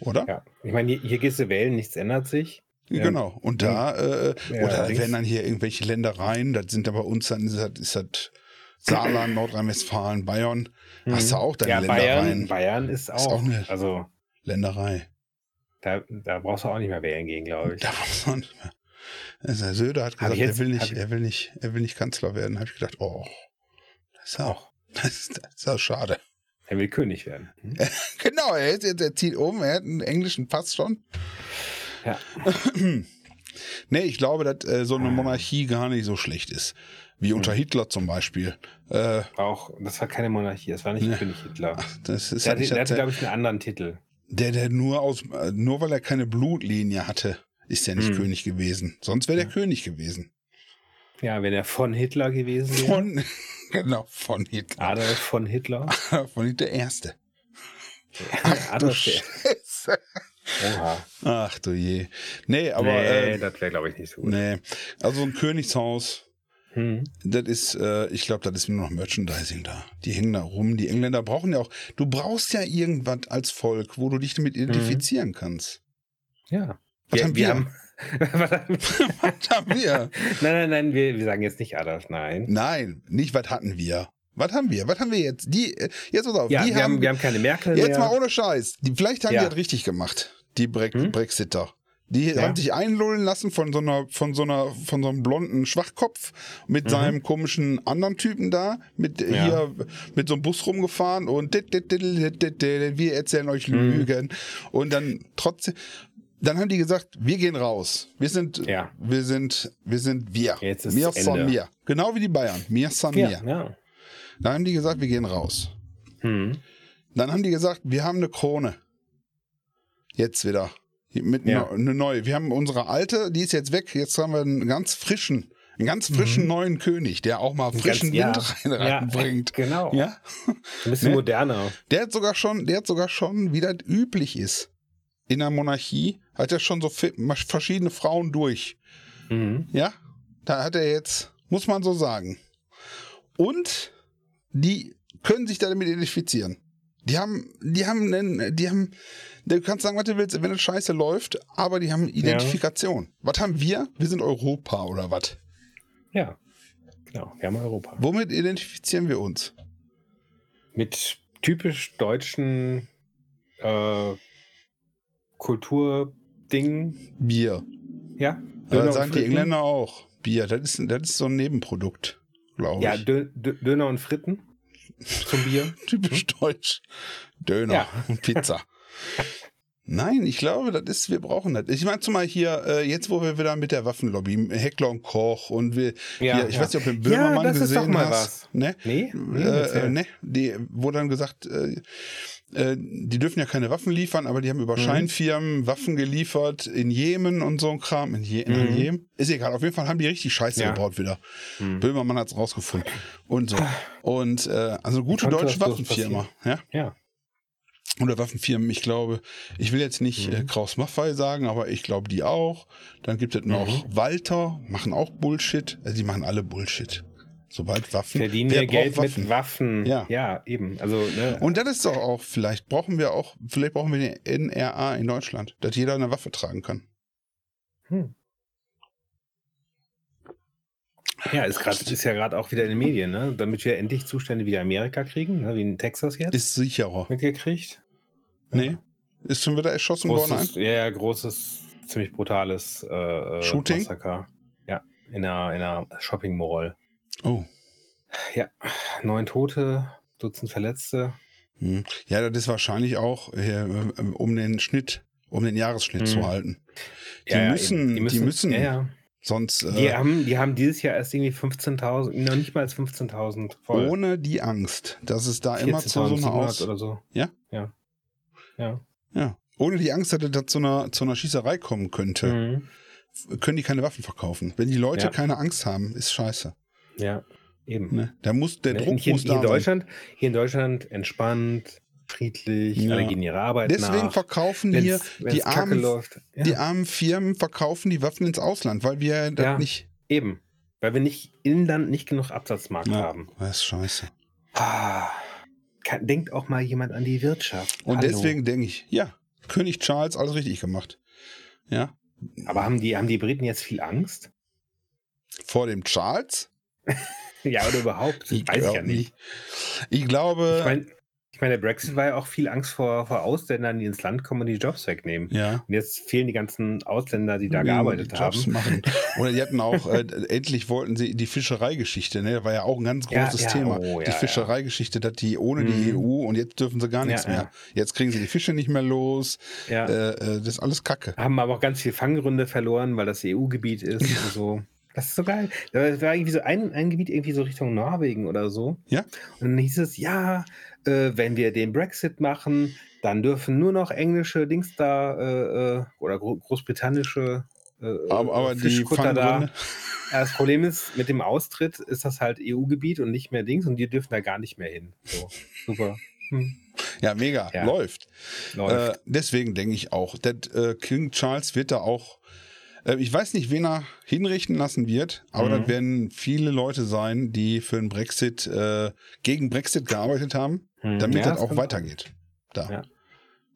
Oder? Ja. Ich meine, hier, hier gehst du wählen, nichts ändert sich. Ja. Genau. Und da, äh, Ja, oder allerdings. wenn dann hier irgendwelche Ländereien, das sind ja bei uns dann, ist das, ist das Saarland, Nordrhein-Westfalen, Bayern, hast du auch deine ja, Ländereien. Bayern, Bayern ist auch, auch eine- also Länderei. da, da brauchst du auch nicht mehr wählen gehen, glaube ich. Da muss man nicht mehr. Also Herr Söder hat gesagt, ich er jetzt- will nicht, ich- er will nicht, er will nicht Kanzler werden. Habe ich gedacht, oh, das ist auch, das ist, das ist auch schade. Er will König werden. Hm? Genau, er, ist jetzt, er zieht um, er hat einen englischen Pass schon. Ja. Nee, ich glaube, dass äh, so eine Monarchie gar nicht so schlecht ist. Wie unter Hm. Hitler zum Beispiel. Äh, Auch, das war keine Monarchie, das war nicht Nee. König Hitler. das ist Der hatte, nicht der hatte glaube ich, einen anderen Titel. der, der nur aus, äh, nur weil er keine Blutlinie hatte, ist er nicht Hm. König gewesen. Sonst wäre der König gewesen. Ja, wenn er von Hitler gewesen wäre. Von, genau, von Hitler. Adolf von Hitler. Von Hitler der Erste. Adolf der. Oha. Ach du je. Nee, aber nee, äh, das wäre, glaube ich, nicht so gut. nee. Also ein Königshaus, Hm. das ist, äh, ich glaube, das ist nur noch Merchandising da. Die hängen da rum. Die Engländer brauchen ja auch, du brauchst ja irgendwas als Volk, wo du dich damit identifizieren kannst. Ja. Was haben wir? was haben Was haben wir? nein, nein, nein, wir, wir sagen jetzt nicht Adolf, nein. Nein, nicht was hatten wir. Was haben wir? Was haben wir jetzt? Die, äh, jetzt pass auf, Ja, die wir, haben, haben, wir haben keine Merkel jetzt mehr. mal ohne Scheiß. Die, vielleicht haben Ja. die das richtig gemacht, die Bre Hm? Brexiter. Die Ja. haben sich einlullen lassen von so einer, von so einer, von so einem blonden Schwachkopf mit Mhm. seinem komischen anderen Typen da, mit Ja. hier mit so einem Bus rumgefahren und dit, dit, dit, wir erzählen euch Mhm. Lügen. Und dann trotzdem, dann haben die gesagt, wir gehen raus. Wir sind, Ja. wir sind, wir sind wir. Jetzt ist mir Ende. son mir. Genau wie die Bayern. Mir ja, mir. ja. Dann haben die gesagt, wir gehen raus. Hm. Dann haben die gesagt, wir haben eine Krone. Jetzt wieder. Mit Ja. ne, eine neue. Wir haben unsere alte, die ist jetzt weg. Jetzt haben wir einen ganz frischen, einen ganz frischen neuen König, der auch mal frischen Mhm. Ganz- Wind ja. rein, Ja, reinbringt. Genau. Ja. Ein bisschen Ne? moderner. Der hat sogar schon, der hat sogar schon, wie das üblich ist, in der Monarchie, hat er schon so verschiedene Frauen durch. Mhm. Ja, da hat er jetzt, muss man so sagen. Und die können sich damit identifizieren. Die haben, die haben, einen, die haben, du kannst sagen, was du willst, wenn es scheiße läuft, aber die haben Identifikation. Was haben wir? Wir sind Europa oder was? Ja. Genau. Wir haben Europa. Womit identifizieren wir uns? Mit typisch deutschen äh, Kulturdingen. Bier. Ja. Ja, und sagen die. Engländer auch. Bier, das ist, das ist so ein Nebenprodukt, glaube Ja, ich. Dö Dö Döner und Fritten zum Bier. Typisch deutsch. Döner Ja. und Pizza. Nein, ich glaube, das ist, wir brauchen das. Ich meine zumal hier, äh, jetzt wo wir wieder mit der Waffenlobby, Heckler und Koch und wir, Ja, hier, ich ja. weiß nicht, ob du den Böhmermann Ja, das ist gesehen doch mal hast. was. Ne? Nee? nee Äh, äh, ne, die, wo dann gesagt, äh, äh, die dürfen ja keine Waffen liefern, aber die haben über Mhm. Scheinfirmen Waffen geliefert in Jemen und so ein Kram. In, Je Mhm. Jemen? Ist egal, auf jeden Fall haben die richtig Scheiße Ja. gebaut wieder. Hm. Böhmermann hat es rausgefunden. Und so. Und äh, also gute deutsche Waffenfirma. Ja? Ja. Oder Waffenfirmen, ich glaube, ich will jetzt nicht Mhm. äh, Kraus Maffei sagen, aber ich glaube die auch. Dann gibt es noch Mhm. Walter, machen auch Bullshit. Also die machen alle Bullshit. Sobald Waffen. Verdienen wir Geld braucht mit Waffen. Ja. ja, eben. Also, ne, Und das ist doch auch, vielleicht brauchen wir auch, vielleicht brauchen wir den NRA in Deutschland, dass jeder eine Waffe tragen kann. Hm. Ja, ist, grad, ist ja gerade auch wieder in den Medien, ne? damit wir endlich Zustände wie Amerika kriegen, ne? wie in Texas jetzt Ist sicherer. mitgekriegt. Nee. Ist schon wieder erschossen worden? Großes, ja, ja, großes, ziemlich brutales äh, äh, Shooting? Massaker. Ja, in einer, in einer Shopping Mall. Oh. Ja, neun Tote, Dutzend Verletzte. Hm. Ja, das ist wahrscheinlich auch, äh, um den Schnitt, um den Jahresschnitt Hm. zu halten. Die, Ja, müssen, eben. die müssen, Ja, ja. sonst Die, äh, haben, die haben dieses Jahr erst irgendwie 15.000, noch nicht mal als 15.000 voll. ohne die Angst, dass es da immer zu so einer 14.700 Aus... oder so. Ja? Ja. Ja. Ja. Ohne die Angst, dass es da zu einer, zu einer Schießerei kommen könnte, Mhm. können die keine Waffen verkaufen. Wenn die Leute Ja. keine Angst haben, ist scheiße. Ja, eben. Ne? Da muss, der Ne, Druck hier, muss hier da in sein. Deutschland, hier in Deutschland entspannt, friedlich, Ja. alle gehen ihre Arbeit Deswegen nach. verkaufen Wenn's- hier wenn's die armen. Ja, die armen Firmen verkaufen die Waffen ins Ausland, weil wir das Ja. nicht. eben. Weil wir nicht Inland nicht genug Absatzmarkt Ja. haben. Das ist scheiße. Ah, kann, denkt auch mal jemand an die Wirtschaft. Und Hallo. deswegen denke ich, ja, König Charles alles richtig gemacht. Ja. Aber haben die, haben die Briten jetzt viel Angst? Vor dem Charles? Ja, oder überhaupt? Weiß ich ja nicht. Ich glaube, Ich meine, ich meine, der Brexit war ja auch viel Angst vor, vor Ausländern, die ins Land kommen und die Jobs wegnehmen. Ja. Und jetzt fehlen die ganzen Ausländer, die da Die gearbeitet Jobs haben. Machen. Oder die hatten auch, äh, endlich wollten sie die Fischereigeschichte, ne? Das war ja auch ein ganz Ja, großes ja, Thema. oh, ja, die ja. Fischereigeschichte, dass die ohne die Mhm. EU und jetzt dürfen sie gar nichts Ja, mehr. ja. Jetzt kriegen sie die Fische nicht mehr los. Ja. Äh, äh, das ist alles Kacke. Haben aber auch ganz viel Fanggründe verloren, weil das EU-Gebiet ist und so. Das ist so geil. Da war irgendwie so ein, ein Gebiet irgendwie so Richtung Norwegen oder so. Ja. Und dann hieß es, ja, äh, wenn wir den Brexit machen, dann dürfen nur noch englische Dings da äh, äh, oder gro großbritannische äh, Aber, aber die Fischkutter Fanggründe. Ja, das Problem ist, mit dem Austritt ist das halt EU-Gebiet und nicht mehr Dings und die dürfen da gar nicht mehr hin. So, super. Hm. Ja, mega. Ja. Läuft. Läuft. Äh, deswegen denke ich auch, der, äh, King Charles wird da auch. Äh, ich weiß nicht, wen er hinrichten lassen wird, aber Mhm. das werden viele Leute sein, die für den Brexit, äh, gegen Brexit gearbeitet haben, Hm. damit Ja, das auch kann weitergeht. Da. Ja.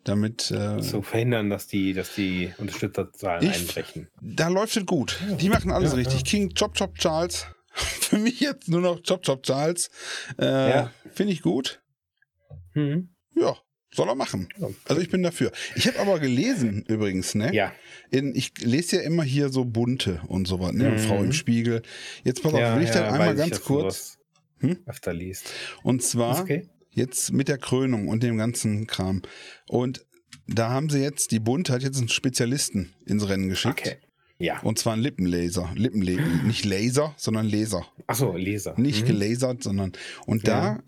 Damit, äh, zu verhindern, dass die, dass die Unterstützerzahlen Ich- einbrechen. da läuft es gut. Die machen alles Ja, richtig. ja. King Chop Chop Charles. Für mich jetzt nur noch Chop Chop Charles. Äh, Ja. Finde ich gut. Hm. Ja, soll er machen. Ja. Also ich bin dafür. Ich habe aber gelesen übrigens, ne? Ja, In, ich lese ja immer hier so bunte und sowas, ne? Mhm. Frau im Spiegel. Jetzt pass auf, ja, will ich ja, dann einmal ganz kurz. Hm? Öfter liest. Und zwar okay. jetzt mit der Krönung und dem ganzen Kram. Und da haben sie jetzt, die Bund hat jetzt einen Spezialisten ins Rennen geschickt. Okay. Ja. Und zwar einen Lippenlaser. Lippenle nicht Laser, sondern Laser. Achso, Leser. Nicht Mhm. gelasert, sondern. Und da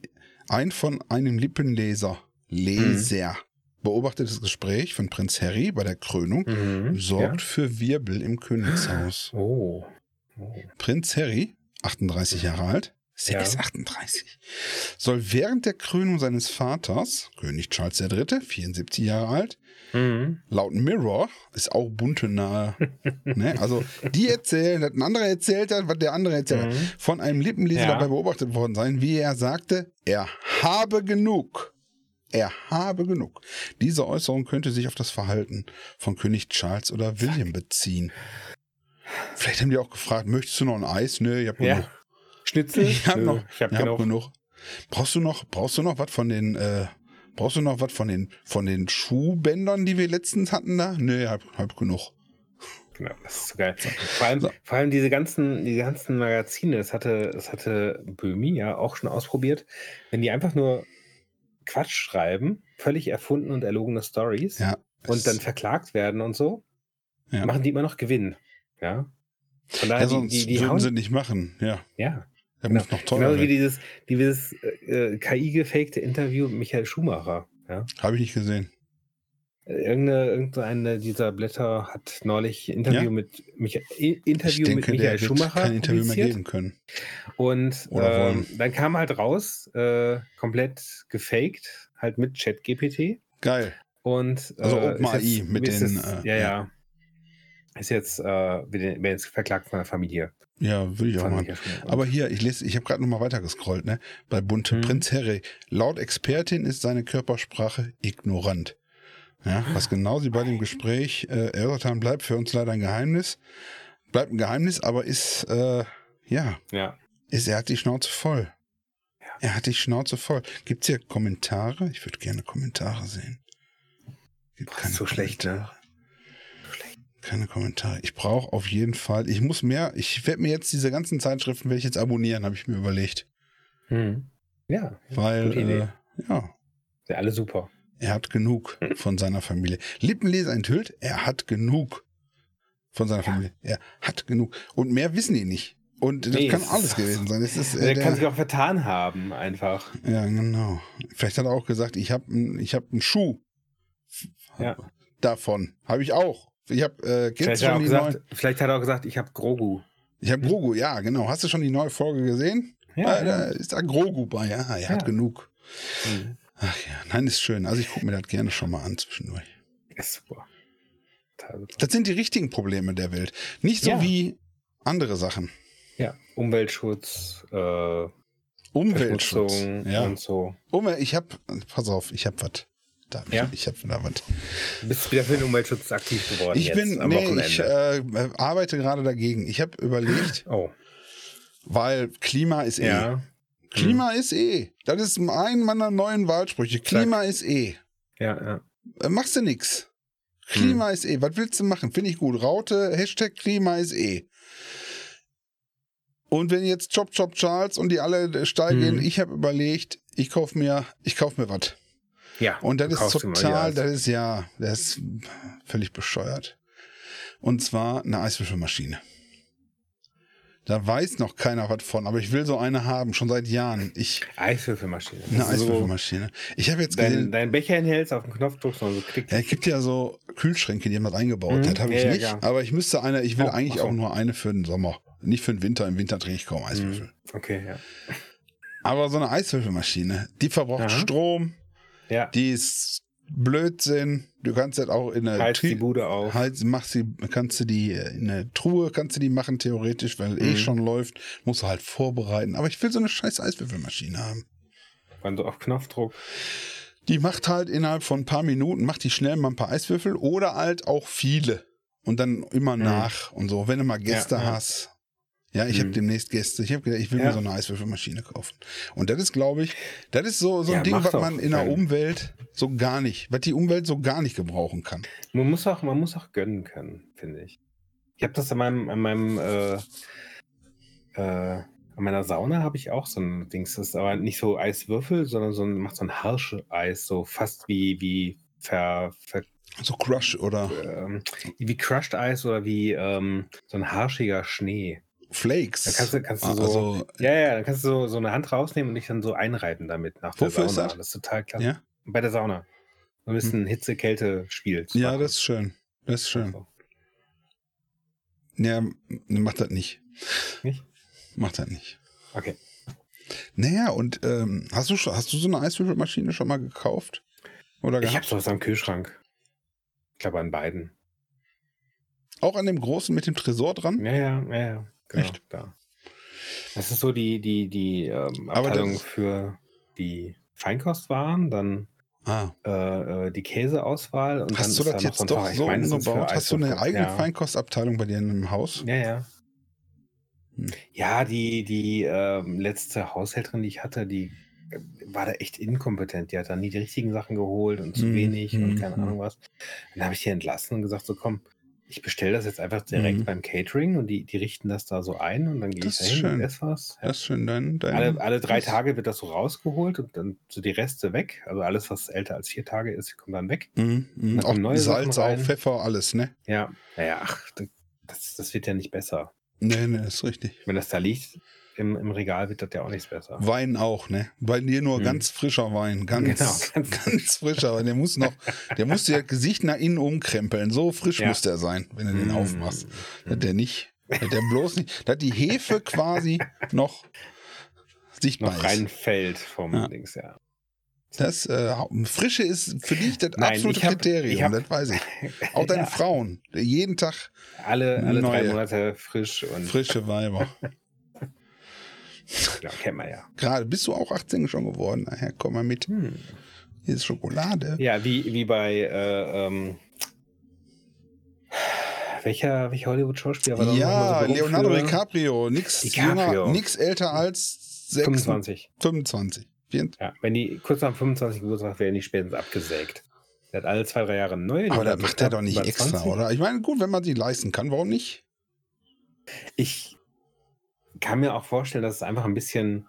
ein von einem Lippenlaser, Laser, beobachtetes Gespräch von Prinz Harry bei der Krönung Mhm. sorgt für Wirbel im Königshaus. Ja. Oh. oh. Prinz Harry, 38 Jahre alt, Ja. ist 38, soll während der Krönung seines Vaters, König Charles III., 74 Jahre alt, Mhm. laut Mirror, ist auch bunte nahe, ne? also die erzählen, dass ein anderer erzählt hat, was der andere erzählt hat, Mhm. von einem Lippenleser Ja. dabei beobachtet worden sein, wie er sagte, er habe genug. Er habe genug. Diese Äußerung könnte sich auf das Verhalten von König Charles oder William beziehen. Vielleicht haben die auch gefragt, möchtest du noch ein Eis? Nö, ich hab genug. Ja. Schnitzel? Ich hab Nö, noch, Ich hab ich hab genug. genug. Brauchst du noch, brauchst du noch was von den, äh, brauchst du noch was von den, von den Schuhbändern, die wir letztens hatten da? Nö, hab, hab genug. Genau, das ist so geil. Vor allem, vor allem diese ganzen, diese ganzen Magazine, das hatte, das hatte Böhmi ja auch schon ausprobiert, wenn die einfach nur Quatsch schreiben, völlig erfunden und erlogene Stories Ja. und dann verklagt werden und so, Ja. machen die immer noch Gewinn. Ja. Von daher, Ja, die, sonst die, die würden hauen, sie nicht machen. Ja, ja. er Genau. noch Genauso wie dieses, dieses äh, KI-gefakte Interview mit Michael Schumacher. Ja. Habe ich nicht gesehen. Irgendeine, irgendeine dieser Blätter hat neulich ein Interview Ja? mit Micha Ich Interview denke, mit Michael Schumacher kein Interview mehr geben können. Und ähm, dann kam halt raus, äh, komplett gefaked, halt mit ChatGPT. Geil. Und äh, Also OpenAI jetzt- mit den, Jetzt, äh, ja, ja. Ist jetzt, äh, wird wird jetzt verklagt von der Familie. Ja, würde ich auch machen. Michael Schumacher. Aber hier, ich lese, ich habe gerade noch mal weitergescrollt, ne? Bei Bunte Mhm. Prinz Harry. Laut Expertin ist seine Körpersprache ignorant. Ja, was genau sie bei dem Gespräch äh, erörtert haben, bleibt für uns leider ein Geheimnis. Bleibt ein Geheimnis, aber ist, äh, ja, ja. ist, er hat die Schnauze voll. Ja. Er hat die Schnauze voll. Gibt's hier Kommentare? Ich würde gerne Kommentare sehen. Gibt Boah, ist so schlecht, ne? Kommentare. So schlecht. Keine Kommentare. Ich brauche auf jeden Fall, ich muss mehr, ich werde mir jetzt diese ganzen Zeitschriften, werde ich jetzt abonnieren, habe ich mir überlegt. Hm. Ja, Weil, Gute Idee. äh, ja, sind alle super. Er hat genug von seiner Familie. Lippenleser enthüllt, er hat genug von seiner Familie. Er hat genug. Und mehr wissen die nicht. Und das Nee, kann es alles gewesen sein. Es ist, äh, Der der, kann sich auch vertan haben, einfach. ja, genau. Vielleicht hat er auch gesagt, ich habe ich hab einen Schuh Ja. davon. Habe ich auch. Ich habe, äh, Vielleicht hat, er gesagt, vielleicht hat er auch gesagt, ich habe Grogu. Ich habe Grogu, ja, genau. Hast du schon die neue Folge gesehen? Ja, Ah, da ist da Grogu bei, ja, er hat Ja. genug. Mhm. Ach ja, nein, ist schön. Also ich gucke mir das gerne schon mal an zwischendurch. Ist super. Total super. Das sind die richtigen Probleme der Welt. Nicht so Ja. wie andere Sachen. Ja, Umweltschutz, äh, Umweltschutz. Ja. und so. Umwelt, ich hab, pass auf, ich hab was. Da, Ja? Ich hab da was. Du bist wieder für den Umweltschutz aktiv geworden. Ich jetzt bin, nee, Wochenende. ich äh, arbeite gerade dagegen. Ich habe überlegt, oh, weil Klima ist eh. ja. Klima ist eh. Das ist ein meiner neuen Wahlsprüche. Klima ist eh. Ja, ja. Äh, machst du nix. Klima ist eh. Was willst du machen? Finde ich gut. Raute, Hashtag Klima ist eh. Und wenn jetzt Chop Chop Charles und die alle steil gehen, Hm. ich habe überlegt, ich kauf mir, ich kauf mir was. Ja. Und das ist total, das ist ja, das ist völlig bescheuert. Und zwar eine Eiswürfelmaschine. Da weiß noch keiner was von, aber ich will so eine haben, schon seit Jahren. Ich, Eiswürfelmaschine. eine Das so, Eiswürfelmaschine. Ich habe jetzt dein, gesehen, dein Becher hinhältst, auf den Knopf drückst und so klick. ja, es gibt ja so Kühlschränke, die jemand eingebaut Mhm. hat. Habe ich Ja, nicht. ja. Aber ich müsste eine, ich will Oh, eigentlich so. auch nur eine für den Sommer. Nicht für den Winter. Im Winter trinke ich kaum Eiswürfel. Mhm. Okay, ja. Aber so eine Eiswürfelmaschine, die verbraucht Aha. Strom, Ja. die ist Blödsinn. Du kannst das auch in eine Heizt die Bude auf. Halt, machst die, kannst du die äh, in eine Truhe, kannst du die machen theoretisch, weil eh Mhm. schon läuft, musst du halt vorbereiten. Aber ich will so eine scheiß Eiswürfelmaschine haben. Wenn du auf Knopfdruck. Die macht halt innerhalb von ein paar Minuten, macht die schnell mal ein paar Eiswürfel oder halt auch viele. Und dann immer Mhm. nach und so, wenn du mal Gäste ja. hast. Ja, ich habe Mhm. demnächst Gäste. Ich habe gedacht, ich will Ja. mir so eine Eiswürfelmaschine kaufen. Und das ist, glaube ich, das ist so, so ein Ja, Ding, was man in der. Umwelt so gar nicht, was die Umwelt so gar nicht gebrauchen kann. Man muss auch, man muss auch gönnen können, finde ich. Ich habe das in meinem, in meinem, äh, äh, an meiner Sauna habe ich auch so ein Dings. Das ist aber nicht so Eiswürfel, sondern so ein, macht so ein Harsche-Eis, so fast wie, wie ver, ver So Crush oder ähm, wie Crushed Eis oder wie ähm, so ein harschiger Schnee. Flakes. Da kannst du, kannst du Ah, so, also, ja, ja, dann kannst du so, so eine Hand rausnehmen und dich dann so einreiben damit nach der Wofür ist Sauna. das? Das ist total klasse. ja? Bei der Sauna. So ein bisschen Hitze-Kälte-Spiel. zu ja, das ist schön. Das ist schön. So. Ja, macht das nicht. Nicht? Macht das nicht. Okay. Naja, und ähm, hast, du schon, hast du so eine Eiswürfelmaschine schon mal gekauft? Oder Ich habe sowas am Kühlschrank. Ich glaube an beiden. Auch an dem großen mit dem Tresor dran? Ja, ja, ja, ja. Genau, Echt? Da. Das ist so die, die, die ähm, Abteilung das- für die Feinkostwaren, dann Ah. äh, äh, die Käseauswahl und Hast dann du ist das da jetzt doch so meine, umgebaut? Hast du eine eigene ja. Feinkostabteilung bei dir im Haus? Ja, ja. Hm. Ja, die, die ähm, letzte Haushälterin, die ich hatte, die äh, war da echt inkompetent. Die hat da nie die richtigen Sachen geholt und zu Hm, wenig hm, und keine hm. Ahnung was. Dann habe ich die entlassen und gesagt, so komm, ich bestelle das jetzt einfach direkt Mhm. beim Catering und die, die richten das da so ein und dann gehe ich Das da hin und esse was. Ja. Das ist schön, dein, dein Alle, alle drei Tage wird das so rausgeholt und dann so die Reste weg. Also alles, was älter als vier Tage ist, kommt dann weg. Mhm, mhm. Dann Auch kommen neue Salz, auch. Pfeffer, alles, ne? Ja, naja, ach, das, das wird ja nicht besser. Nee, nee, ist richtig. Wenn das da liegt im, im Regal, wird das ja auch nichts besser. Wein auch, ne? Bei dir nur Mhm. ganz frischer Wein. Ganz, Genau, ganz, ganz- frischer Wein. Der muss noch, der muss dir Gesicht nach innen umkrempeln. So frisch Ja. muss der sein, wenn du den Mm. aufmachst. Dass der nicht, dass der bloß nicht, dass die Hefe quasi noch sichtbar Noch ist. reinfällt vom Ja. Dings, ja. Das, äh, Frische ist für dich das Nein, absolute hab- Kriterium, hab- das weiß ich. Auch deine Ja. Frauen, jeden Tag Alle, alle drei Neue. Monate frisch und frische Weiber. ja, kennen wir ja. Gerade bist du auch 18 schon geworden. Nachher komm mal mit. Hm. Hier ist Schokolade. Ja, wie, wie bei äh, ähm, welcher, welcher Hollywood-Schauspieler war da Ja, so Leonardo für? DiCaprio, nix DiCaprio. jünger, nix älter als 6, 25. 25. 24. Ja, wenn die kurz nach dem 25. Geburtstag werden die spätestens abgesägt. Der hat alle zwei, drei Jahre neu. Aber das macht er doch nicht extra, 20. oder? Ich meine, gut, wenn man sie leisten kann, warum nicht? Ich kann mir auch vorstellen, dass es einfach ein bisschen,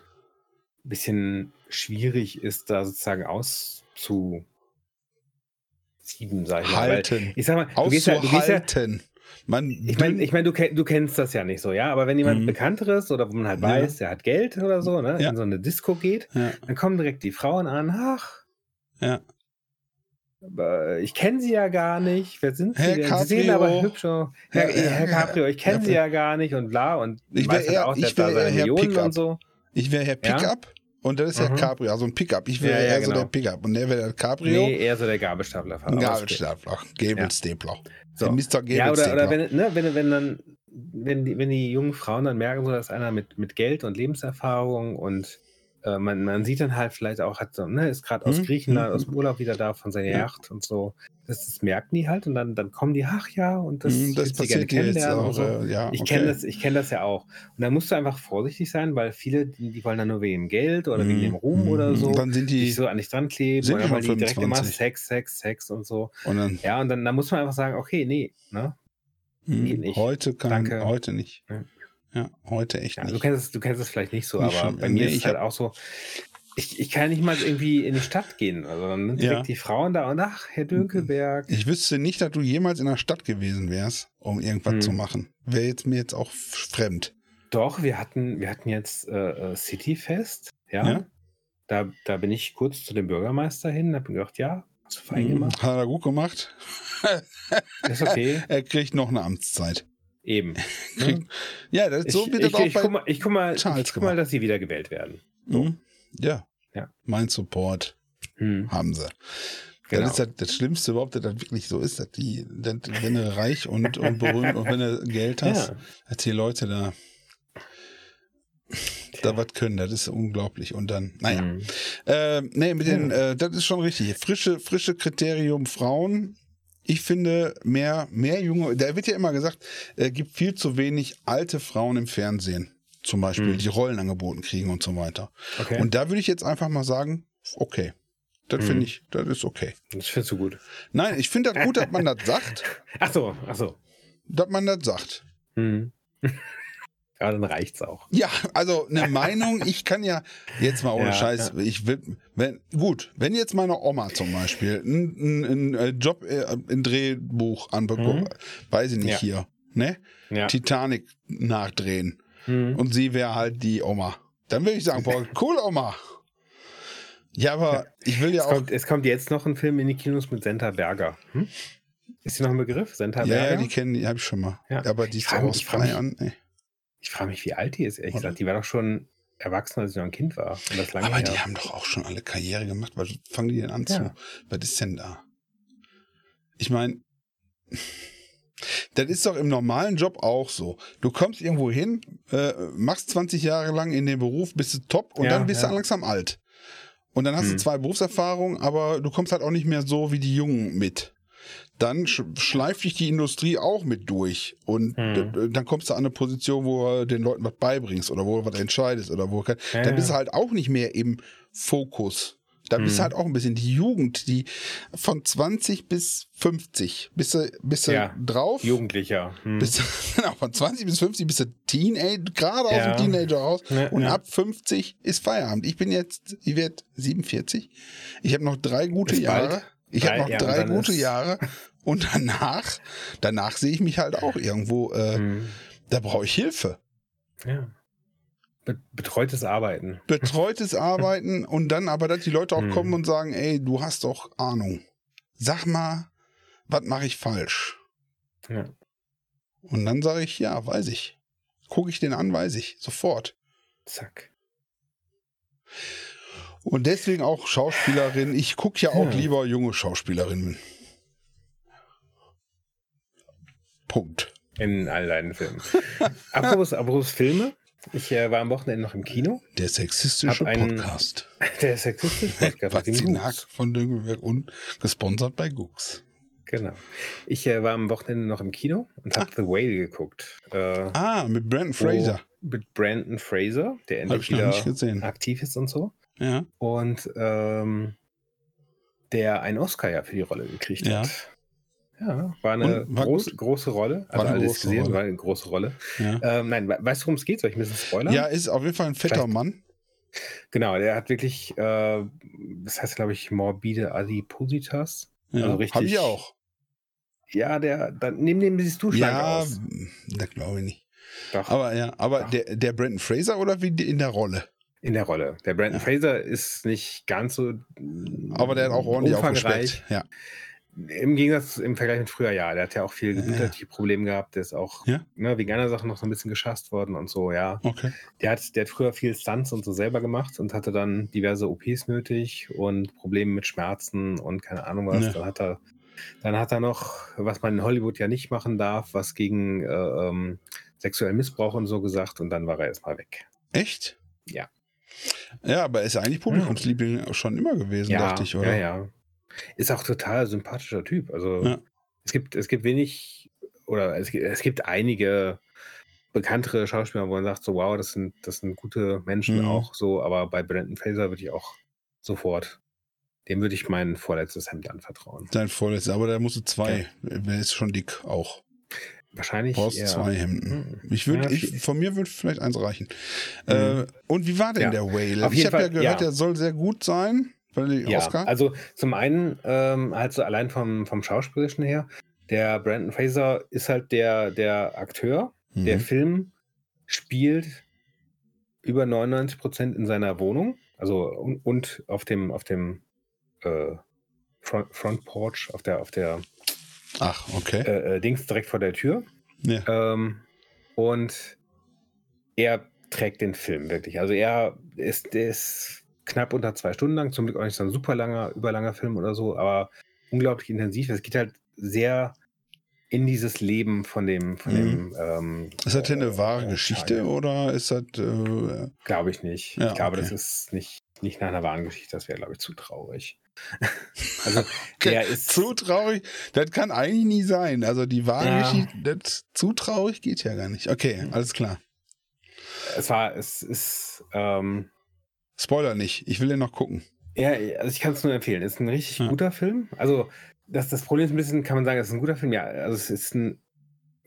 bisschen schwierig ist, da sozusagen auszusieben, sag ich mal. Weil, Halten. ich sag mal, du gehst ja, du gehst ja, Auszuhalten. Man, ich meine, ich mein, du, du kennst das ja nicht so, ja, aber wenn jemand Mhm. Bekannteres oder wo man halt Ja. weiß, der hat Geld oder so, ne, Ja. in so eine Disco geht, ja, dann kommen direkt die Frauen an, ach, ja. Aber ich kenne sie ja gar nicht, wer sind sie Herr denn? Sie sehen Caprio. aber hübsch aus. Herr, Herr- Herr, Herr- Caprio, ich kenne Herr- sie ja gar nicht und bla und Ich weiß wär eher- halt auch, ich da wär eher Herr Millionen Pickup. und so. Ich wäre Herr Ja? Pickup und das ist Herr Mhm. Caprio, also ein Pickup. Ich wäre Ja, ja, eher so genau. der Pickup und der wäre der Cabrio. Nee, eher so der Gabelstapler. Gabelstapler, Gabelstapler. So. Der Mr. Ja, oder, Gabelstapler. oder wenn, ne, wenn, wenn dann, wenn die, wenn die jungen Frauen dann merken, so, dass einer mit, mit Geld und Lebenserfahrung und äh, man, man sieht dann halt vielleicht auch, hat so, ne, ist gerade aus Mhm, Griechenland, mhm, aus dem Urlaub wieder da von seiner Ja. Yacht und so. Das, das merken die halt und dann, dann kommen die, ach ja, und das, Hm, das gerne passiert dir jetzt auch. so. Äh, ja, Ich okay. kenne das, ich kenn das ja auch. Und da musst du einfach vorsichtig sein, weil viele, die, die wollen dann nur wegen dem Geld oder wegen dem Ruhm Mhm, oder mhm. so. Und dann sind die die, so an dich dran kleben sind oder weil die direkt immer 25. Sex, Sex, Sex und so. und dann, Ja, und dann, dann muss man einfach sagen, okay, nee, ne? hm, heute kann, Danke. heute nicht. Ja. Ja, heute echt Ja, du nicht. kennst es, du kennst es vielleicht nicht so, Nicht aber schon. bei mir Nee, ist es halt auch so, ich, ich kann nicht mal irgendwie in die Stadt gehen. Also dann sind Ja. direkt die Frauen da und ach, Herr Dönkelberg. Ich wüsste nicht, dass du jemals in der Stadt gewesen wärst, um irgendwas Hm. zu machen. Wäre jetzt mir jetzt auch fremd. Doch, wir hatten, wir hatten jetzt äh, äh, Cityfest, ja. Ja. Da, da bin ich kurz zu dem Bürgermeister hin, hab mir gedacht, ja, hast du fein Hm, gemacht. Hat er gut gemacht. Ist okay. Er kriegt noch eine Amtszeit. Eben. Ne? Ja, das, so ich, wird das ich, auch ich, bei guck mal, ich guck mal, Charles ich guck mal, dass sie wiedergewählt werden. Mhm. Ja. Ja. Mein Support Hm, haben sie. genau. Das ist das, das Schlimmste überhaupt, dass das wirklich so ist, dass die, dass, wenn du reich und, und berühmt und wenn du Geld hast, ja. dass die Leute da, da was können, das ist unglaublich. Und dann, naja. Hm. Äh, nee, mit den, äh, das ist schon richtig. Frische, frische Kriterium Frauen. Ich finde mehr, mehr junge, da wird ja immer gesagt, äh, gibt viel zu wenig alte Frauen im Fernsehen. Zum Beispiel, Hm. die Rollen angeboten kriegen und so weiter. Okay. Und da würde ich jetzt einfach mal sagen, okay. Das Hm. finde ich, das ist okay. das findest du gut. Nein, ich finde das gut, dass man das sagt, Ach so, ach so. dass man das sagt. Hm. ja, dann reicht's auch. Ja, also eine Meinung, ich kann ja jetzt mal ohne Ja, Scheiß, ich will, wenn, gut, wenn jetzt meine Oma zum Beispiel ein, Job, äh, ein Drehbuch anbekommt, weiß ich nicht Mhm. Ja. hier, ne? Ja. Titanic nachdrehen Hm. und sie wäre halt die Oma. Dann würde ich sagen, boah, cool Oma. Ja, aber ich will ja Es auch, kommt, es kommt jetzt noch ein Film in die Kinos mit Senta Berger. Hm? Ist die noch ein Begriff? Senta ja, Berger? ja, die kennen, die habe ich schon mal. Ja. Aber die ist mich- aus Bayern. ey. Ich frage mich, wie alt die ist, ehrlich Oder? gesagt. Die war doch schon erwachsen, als sie noch ein Kind war. Aber her. die haben doch auch schon alle Karriere gemacht. Was fangen die denn an Ja. zu? Was ist denn da? Ich meine, das ist doch im normalen Job auch so. Du kommst irgendwo hin, äh, machst 20 Jahre lang in dem Beruf, bist du top und Ja, dann bist ja. du langsam alt. Und dann hast du Hm. zwei Berufserfahrungen, aber du kommst halt auch nicht mehr so wie die Jungen mit. Dann sch schleift dich die Industrie auch mit durch. Und Hm. dann kommst du an eine Position, wo du den Leuten was beibringst oder wo du was entscheidest oder wo du Ja, dann bist du halt auch nicht mehr im Fokus. Da bist du Hm. halt auch ein bisschen die Jugend, die von 20 bis 50 bist du, bist du Ja. drauf. Jugendlicher. Hm. Bist genau, von 20 bis 50 bist du Teenager, gerade aus Ja. dem Teenager raus. Ja, Und ab 50 ist Feierabend. Ich bin jetzt, ich werde 47. Ich habe noch drei gute Ist bald. Ich habe noch ja, drei gute Jahre. Und danach, danach sehe ich mich halt auch irgendwo, äh, Hm. da brauche ich Hilfe. Ja. Be betreutes Arbeiten. betreutes Arbeiten und dann aber, dass die Leute auch Hm. kommen und sagen, ey, du hast doch Ahnung. Sag mal, was mache ich falsch? Ja. Und dann sage ich, ja, weiß ich. Gucke ich den an, weiß ich. Sofort. Zack. Und deswegen auch Schauspielerin. Ich gucke ja auch Ja. lieber junge Schauspielerinnen. Punkt. In all deinen Filmen. apropos, apropos Filme. Ich äh, war am Wochenende noch im Kino. Der sexistische einen- Podcast. Der sexistisch Podcast Gux. von Düngelberg und gesponsert bei Gux. Genau. Ich äh, war am Wochenende noch im Kino und habe The Whale geguckt. Äh, Ah, mit Brandon Fraser. wo- Mit Brandon Fraser, der endlich wieder aktiv ist und so. Ja. Und ähm, der einen Oscar ja für die Rolle gekriegt Ja. hat. Ja, war eine war groß, große Rolle. War Also eine alles große gesehen, Rolle. war eine große Rolle. Ja. Ähm, nein, we- weißt du, worum es geht? Soll ich ein bisschen spoilern? Ja, ist auf jeden Fall ein fetter Vielleicht- Mann. Genau, der hat wirklich, äh, das heißt, glaube ich, morbide Adipositas. Ja, Also Habe richtig ich auch. Ja, der, da, neben dem siehst du schlank Ja, aus. da glaube ich nicht. Doch, Aber ja, aber Ach. der, der Brandon Fraser oder wie in der Rolle? In der Rolle. Der Brandon Ja. Fraser ist nicht ganz so Aber der hat auch ordentlich aufgespeckt. Ja. Im Gegensatz im Vergleich mit früher, ja. Der hat ja auch viel Ja. gesundheitliche Probleme gehabt. Der ist auch Ja? ne, wegen einer Sache noch so ein bisschen geschasst worden und so, ja. Okay. Der hat, der hat früher viel Stunts und so selber gemacht und hatte dann diverse OPs nötig und Probleme mit Schmerzen und keine Ahnung was. Ja. Dann hat er, dann hat er noch, was man in Hollywood ja nicht machen darf, was gegen äh, ähm, sexuellen Missbrauch und so gesagt und dann war er erstmal weg. Echt? Ja. Ja, aber er ist ja eigentlich Publikumsliebling schon immer gewesen, Ja, dachte ich, oder? ja, ja. Ist auch total sympathischer Typ. Also Ja. es gibt, es gibt wenig, oder es gibt, es gibt einige bekanntere Schauspieler, wo man sagt, so wow, das sind, das sind gute Menschen Mhm. auch so, aber bei Brandon Fraser würde ich auch sofort, dem würde ich mein vorletztes Hemd anvertrauen. Sein vorletzter, aber der musste zwei. Er ist schon dick auch. Wahrscheinlich Brauchst eher, zwei Hemden. Hm. Ich würde, Ja, ich, von mir würde vielleicht eins reichen. Mhm. Äh, und wie war denn Ja. der Whale? Ich habe ja gehört, ja. der soll sehr gut sein. Ja, Oscar. also zum einen ähm, halt so allein vom, vom Schauspielerischen her, der Brandon Fraser ist halt der, der Akteur. Der Mhm. Film spielt über 99 Prozent in seiner Wohnung, also und, und auf dem, auf dem äh, Front, Front Porch, auf der, auf der Ach, okay. äh, äh, Dings direkt vor der Tür. ja. Ähm, und er trägt den Film wirklich. Also er ist, ist knapp unter zwei Stunden lang, zum Glück auch nicht so ein super langer, überlanger Film oder so, aber unglaublich intensiv. Es geht halt sehr in dieses Leben von dem, von Mhm. dem. Ähm, Ist das denn eine äh, wahre äh, Geschichte Tage. oder ist das. Äh, Glaube ich nicht. Ja, ich glaube, okay. das ist nicht, nicht nach einer wahren Geschichte. Das wäre, glaube ich, zu traurig. Also, Okay, der ist. zu traurig? Das kann eigentlich nie sein. Also die wahre Ja. Das zu traurig geht ja gar nicht. Okay, alles klar. Es war, es ist. Ähm, Spoiler nicht. Ich will den noch gucken. Ja, also ich kann es nur empfehlen. Es ist ein richtig Ja. guter Film. Also, das, das Problem ist ein bisschen, kann man sagen, es ist ein guter Film. Ja, also es ist ein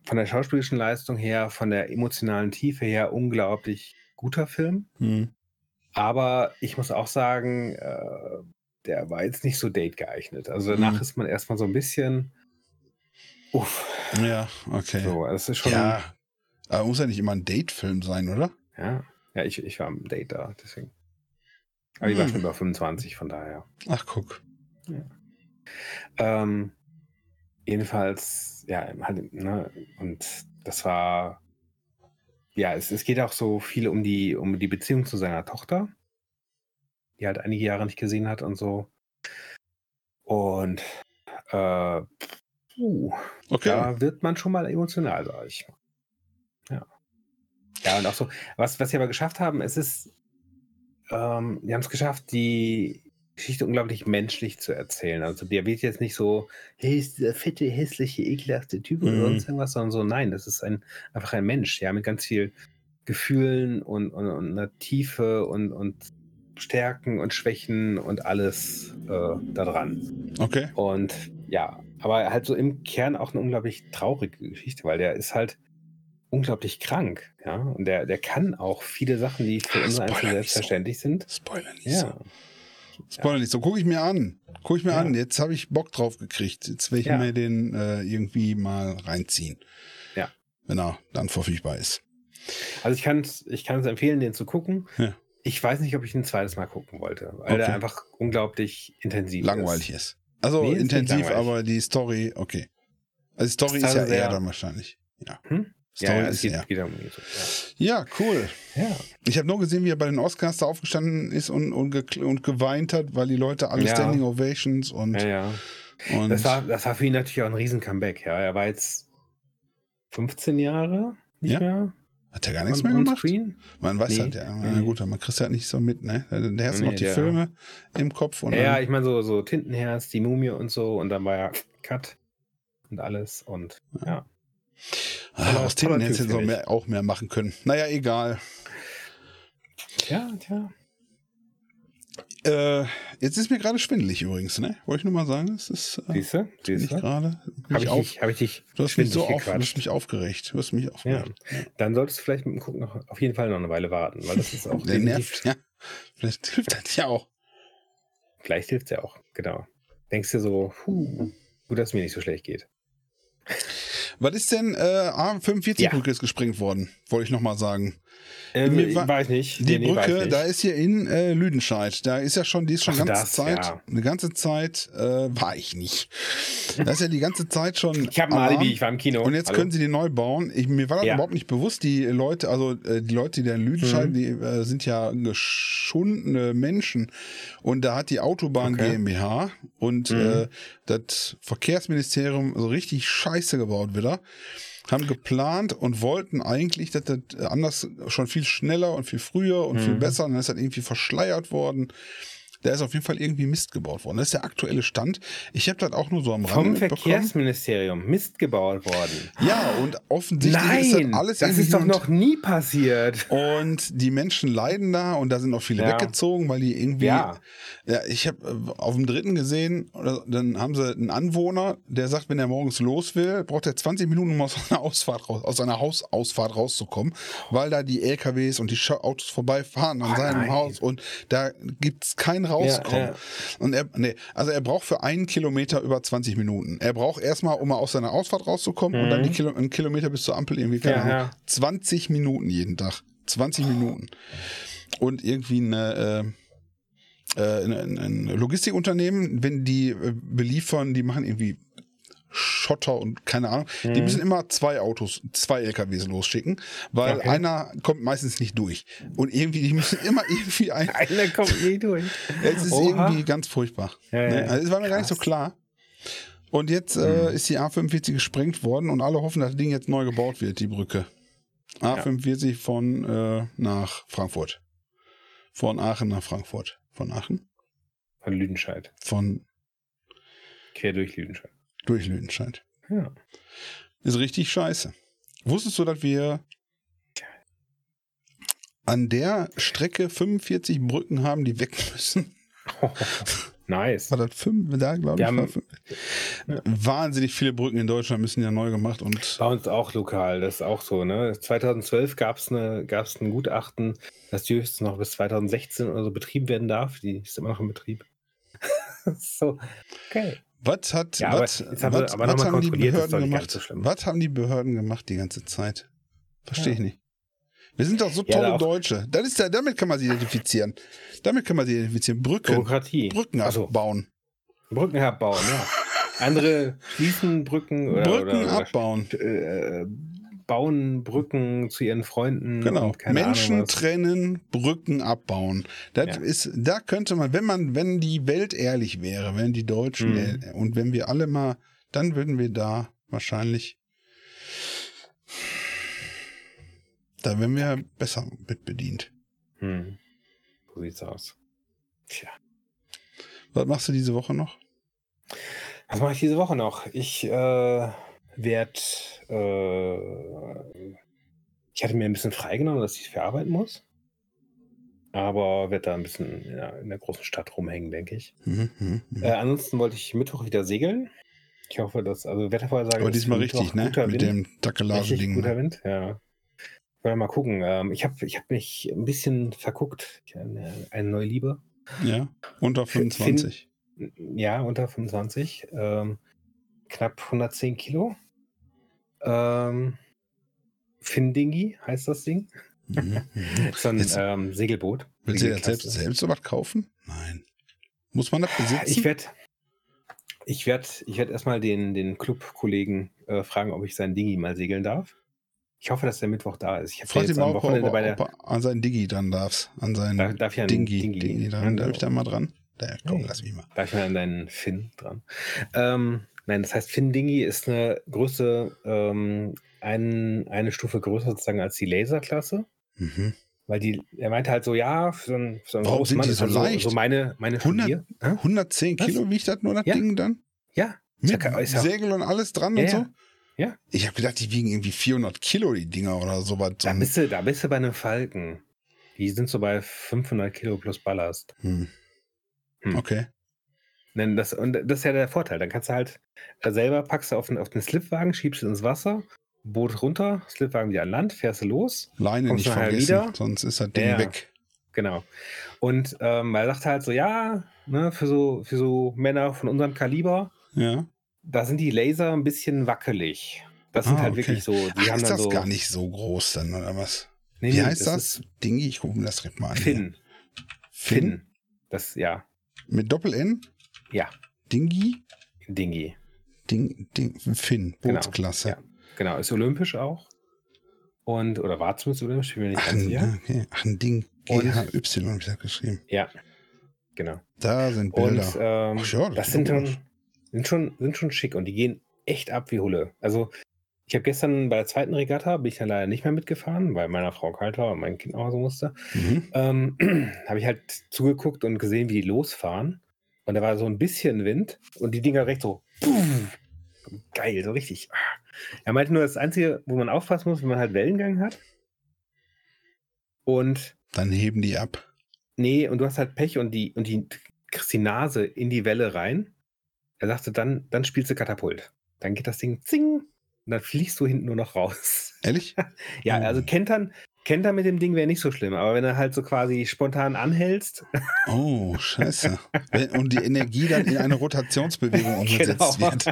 von der schauspielerischen Leistung her, von der emotionalen Tiefe her unglaublich guter Film. Hm. Aber ich muss auch sagen, äh, der war jetzt nicht so date geeignet. Also danach Mhm. ist man erstmal so ein bisschen. Uff. Ja, okay. So, es ist schon. ja, aber muss ja nicht immer ein Date-Film sein, oder? Ja, ja ich, ich war am Date da, deswegen. Aber ich war Hm. schon über 25, von daher. Ach, guck. Ähm, jedenfalls, ja, halt, ne, und das war, ja, es, es geht auch so viel um die, um die Beziehung zu seiner Tochter, die halt einige Jahre nicht gesehen hat und so. Und äh, puh, Okay. da wird man schon mal emotional, sag ich. Ja. Ja, und auch so, was, was sie aber geschafft haben, es ist, ähm, die haben es geschafft, die Geschichte unglaublich menschlich zu erzählen. Also der wird jetzt nicht so, hey, ist dieser fette, hässliche, ekelhafte Typ oder Mhm. sonst irgendwas, sondern so, nein, das ist ein, einfach ein Mensch, ja, mit ganz viel Gefühlen und, und, und einer Tiefe und, und Stärken und Schwächen und alles äh, da dran. Okay. Und ja, aber halt so im Kern auch eine unglaublich traurige Geschichte, weil der ist halt unglaublich krank, ja. Und der, der kann auch viele Sachen, die für Ah, uns einfach nicht so. selbstverständlich sind. Spoiler nicht Ja. so. Spoiler nicht so. Guck ich mir an. Guck ich mir Ja. an. Jetzt habe ich Bock drauf gekriegt. Jetzt will ich Ja. mir den äh, irgendwie mal reinziehen. Ja. Wenn er dann verfügbar ist. Also ich kann es ich kann's empfehlen, den zu gucken. Ja. Ich weiß nicht, ob ich ein zweites Mal gucken wollte, weil Okay. der einfach unglaublich intensiv Langweilig ist. ist. Also Nee, intensiv, aber die Story, okay. Also die Story Ist ist ja also eher dann wahrscheinlich. Ja. Hm? Story Ja, ja, ist geht, eher. geht um so. Ja, cool. Ja. ja. Ich habe nur gesehen, wie er bei den Oscars da aufgestanden ist und, und, und geweint hat, weil die Leute alle Ja. Standing Ovations und, Ja, ja. und Das war, das war für ihn natürlich auch ein riesen Comeback. Ja, er war jetzt 15 Jahre nicht Ja. mehr hat er gar nichts mehr gemacht. Screen. Man weiß Nee. halt, ja. Na gut, aber man kriegt halt nicht so mit, ne? Der, hat Nee, noch die der- Filme im Kopf und Ja, ja, ich meine so, so Tintenherz, die Mumie und so und dann war ja Cut und alles und ja. ah, toller- aus Tinten toller hätte Typ, sie so finde mehr, auch mehr machen können. Naja, egal. Ja, tja. Äh, jetzt ist mir gerade schwindelig übrigens, ne? Wollte ich nur mal sagen, es ist äh, Siehst du? bin Siehst ich du? gerade. Habe ich, auf- dich- hab ich dich Du hast mich so auf, du hast mich aufgeregt. Du hast mich Ja. aufgeregt. Dann solltest du vielleicht mit dem Gucken noch auf jeden Fall noch eine Weile warten, weil das ist auch Der nervt, ja. Vielleicht hilft das ja auch. Vielleicht hilft es ja auch, genau. Denkst du so, puh, gut, dass es mir nicht so schlecht geht. Was ist denn äh, A45-Brücke Ja. ist gesprengt worden, wollte ich nochmal sagen. Ähm, war- weiß nicht. Die Nee, nee, Brücke, nicht. da ist hier in äh, Lüdenscheid. Da ist ja schon, die ist schon Ach, ganze das, Zeit, ja. eine ganze Zeit äh, war ich nicht. Da ist ja die ganze Zeit schon. ich habe ein Alarm. Alibi, ich war im Kino. Und jetzt Hallo? können sie die neu bauen. Ich, mir war das Ja. überhaupt nicht bewusst. Die Leute, also äh, die Leute, die da in Lüdenscheid, Mhm. die äh, sind ja geschundene Menschen. Und da hat die Autobahn Okay. GmbH und Mhm. äh, das Verkehrsministerium so richtig scheiße gebaut wieder. Haben geplant und wollten eigentlich, dass das anders schon viel schneller und viel früher und viel Mhm. besser. Und dann ist das irgendwie verschleiert worden. Da ist auf jeden Fall irgendwie Mist gebaut worden. Das ist der aktuelle Stand. Ich habe das auch nur so am Rande Vom. Verkehrsministerium Mist gebaut worden. Ja, und offensichtlich ist Nein, das alles das ist doch noch nie passiert. Und die Menschen leiden da und da sind auch viele Ja. weggezogen, weil die irgendwie. Ja. Ja, ich habe auf dem dritten gesehen, dann haben sie einen Anwohner, der sagt, wenn er morgens los will, braucht er 20 Minuten, um aus seiner Ausfahrt raus, aus seiner Hausausfahrt rauszukommen, weil da die LKWs und die Autos vorbeifahren an Oh, seinem nein. Haus und da gibt's kein Rauskommen. Ja, ja. Und er, nee, also er braucht für einen Kilometer über 20 Minuten. Er braucht erstmal, um mal aus seiner Ausfahrt rauszukommen und dann die Kilo, einen Kilometer bis zur Ampel irgendwie, keine Mhm. Ja, Ahnung, ja. 20 Minuten jeden Tag. 20 Minuten. Und irgendwie eine, äh, äh, ein, ein Logistikunternehmen, wenn die äh, beliefern, die machen irgendwie Schotter und keine Ahnung. Die Mhm. müssen immer zwei Autos, zwei LKWs losschicken, weil Okay. einer kommt meistens nicht durch. Und irgendwie, die müssen immer irgendwie ein. Einer kommt nie durch. Es ist Oha. irgendwie ganz furchtbar. Ja, ja, Ne? ja. Also, es war mir gar nicht so Krass. klar. Und jetzt äh, Mhm. ist die A45 gesprengt worden und alle hoffen, dass das Ding jetzt neu gebaut wird, die Brücke. A45 von äh, nach Frankfurt. Von Aachen nach Frankfurt. Von Aachen? Von Lüdenscheid. Von Quer durch Lüdenscheid. Durch Lüdenscheid. Ja. Ist richtig scheiße. Wusstest du, dass wir an der Strecke 45 Brücken haben, die weg müssen? nice. War das fünf? Da, glaube ich. haben- fünf. Wahnsinnig viele Brücken in Deutschland müssen ja neu gemacht und Bei uns auch lokal, das ist auch so. Ne? 2012 gab es eine, gab's ein Gutachten, dass die höchstens noch bis 2016 oder so betrieben werden darf. Die ist immer noch in Betrieb. so, okay. Was hat, Ja, was, haben was, aber was haben die Behörden gemacht? so. Was haben die Behörden gemacht die ganze Zeit? Verstehe Ja. ich nicht. Wir sind doch so Ja, tolle da Deutsche. Das ist ja, damit kann man sie identifizieren. Damit kann man sie identifizieren. Brücken, Bürokratie. Brücken Also, abbauen. Brücken abbauen, ja. Andere schließen Brücken oder, Brücken oder, abbauen. oder äh, bauen Brücken zu ihren Freunden. Genau. Menschen Ahnung trennen, Brücken abbauen. Das Ja. ist, da könnte man, wenn man, wenn die Welt ehrlich wäre, wenn die Deutschen Mhm. ehr- und wenn wir alle mal, dann würden wir da wahrscheinlich, da wären wir besser mit bedient. Hm. So sieht's aus. Tja. Was machst du diese Woche noch? Was mache ich diese Woche noch? Ich äh, werde. Äh, ich hatte mir ein bisschen freigenommen, dass ich verarbeiten muss. Aber werde da ein bisschen in der, in der großen Stadt rumhängen, denke ich. Mhm, mhm, mhm. Äh, ansonsten wollte ich Mittwoch wieder segeln. Ich hoffe, dass. Also, Wettervorhersage. Aber diesmal richtig, ne? Mit Wind. dem Richtig Takelage-Ding. guter ne? Wind, ja. Wollte mal gucken. Ähm, ich habe ich hab mich ein bisschen verguckt. Eine, eine neue Liebe. Ja, unter Fin- 25. Ja, unter 25. Ähm, knapp 110 Kilo. Ähm, Findingi heißt das Ding. Mhm. So ein Jetzt- ähm, Segelboot. Willst du jetzt selbst, selbst sowas kaufen? Nein. Muss man das besitzen? Ich werde ich werd, ich werd erstmal den, den Club-Kollegen äh, fragen, ob ich sein Dingi mal segeln darf. Ich hoffe, dass der Mittwoch da ist. Ich habe jetzt ihn mal, am ob, Wochenende er- bei der. ob an seinen Digi dran darfst. An seinen Darf, darf ich an Dingi. Dingi, Dingi dran. Darf ich da mal dran? Da, komm, Ja. lass mich mal. Darf ich mal an deinen Finn dran? Ähm, nein, das heißt, Finn Dingi ist eine Größe, ähm, ein, eine Stufe größer sozusagen als die Laserklasse. Mhm. Weil die, er meinte halt so, ja, für so einen, für so einen Warum sind Mann die ist so halt leicht? So, so meine, meine 100 Studier. Hä? 110 Was? Kilo wiegt das nur, das Ja. Ding dann? Ja. Mit ja- Segel und alles dran Ja, und so? ja. Ich habe gedacht, die wiegen irgendwie 400 Kilo, die Dinger oder sowas. So Da ein- bist, du, da bist du bei einem Falken. Die sind so bei 500 Kilo plus Ballast. Hm. Hm. Okay. Denn das, und das ist ja der Vorteil. Dann kannst du halt äh, selber packst du auf den, auf den Slipwagen, schiebst du ins Wasser, Boot runter, Slipwagen wieder an Land, fährst du los. Leine nicht vergessen, wieder? sonst ist das Ding Ja. weg. Genau. Und ähm, er sagt halt so, ja, ne, für so, für so Männer von unserem Kaliber, Ja. da sind die Laser ein bisschen wackelig. Das sind Ah, halt okay. wirklich so, die Ach, haben ist das so. gar nicht so groß dann, oder was? Nee, Wie nee, heißt das? ist Dingi? Ich gucke mir das direkt mal an. Finn. Finn? Finn. Das, ja, Mit Doppel-N? Ja, Dingi? Dingi. Ding, Ding, Finn, Genau, Bootsklasse. ja. Genau, ist olympisch auch. Und, oder war zumindest olympisch, ich bin mir nicht ganz ein, sicher. okay. Ach, ein Ding. GHY habe ich das geschrieben. Ja, genau. Da sind Bilder. Und ähm, Ach ja, das das sind schon, sind, schon, sind schon schick und die gehen echt ab wie Hulle. Also ich habe gestern bei der zweiten Regatta, bin ich dann leider nicht mehr mitgefahren, weil meiner Frau kalt war und mein Kind nach Hause musste. Mhm. Ähm, habe ich halt zugeguckt und gesehen, wie die losfahren. Und da war so ein bisschen Wind und die Dinger recht so. Geil, so richtig. Er meinte nur, das Einzige, wo man aufpassen muss, wenn man halt Wellengang hat. Und Dann heben die ab. nee, und du hast halt Pech und die, und die kriegst die Nase in die Welle rein. Er sagte, dann, dann spielst du Katapult. Dann geht das Ding zing und dann fliegst du hinten nur noch raus. Ehrlich? Ja, also Kentern, Kentern mit dem Ding wäre nicht so schlimm, aber wenn du halt so quasi spontan anhältst, Oh, scheiße. Und die Energie dann in eine Rotationsbewegung umgesetzt Genau. wird.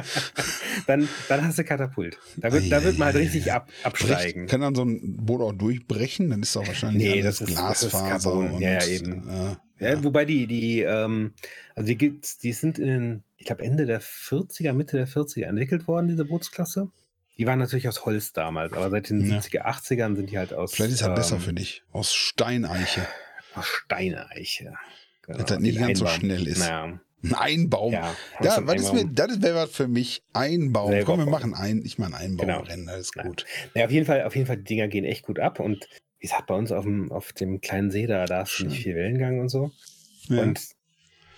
dann, dann hast du Katapult. Da wird, da wird man halt richtig ab, absteigen. Bricht, kann dann so ein Boot auch durchbrechen? Dann ist doch wahrscheinlich Nee, alles das ist- das ist Glasfaser. Und, Ja, ja, eben. Äh, Ja, wobei die, die, ähm, also die gibt's, die sind in den, ich glaube, Ende der 40er, Mitte der 40er entwickelt worden, diese Bootsklasse. Die waren natürlich aus Holz damals, aber seit den Ja. 70er, 80ern sind die halt aus, Vielleicht ist besser ähm, für dich. Aus Steineiche. aus Steineiche. Genau, Dass das nicht ganz so Einbaum. schnell ist. Naja, Ein Einbaum. ja. Ja, was ist mir, das wäre was für mich. Einbaum. Selber Komm, wir machen ein, ich Genau. Einbaumrennen, das ist gut. Ja, auf jeden Fall, auf jeden Fall, die Dinger gehen echt gut ab und wie gesagt, bei uns auf dem, auf dem kleinen See da, da ist nicht viel Wellengang und so. Ja. Und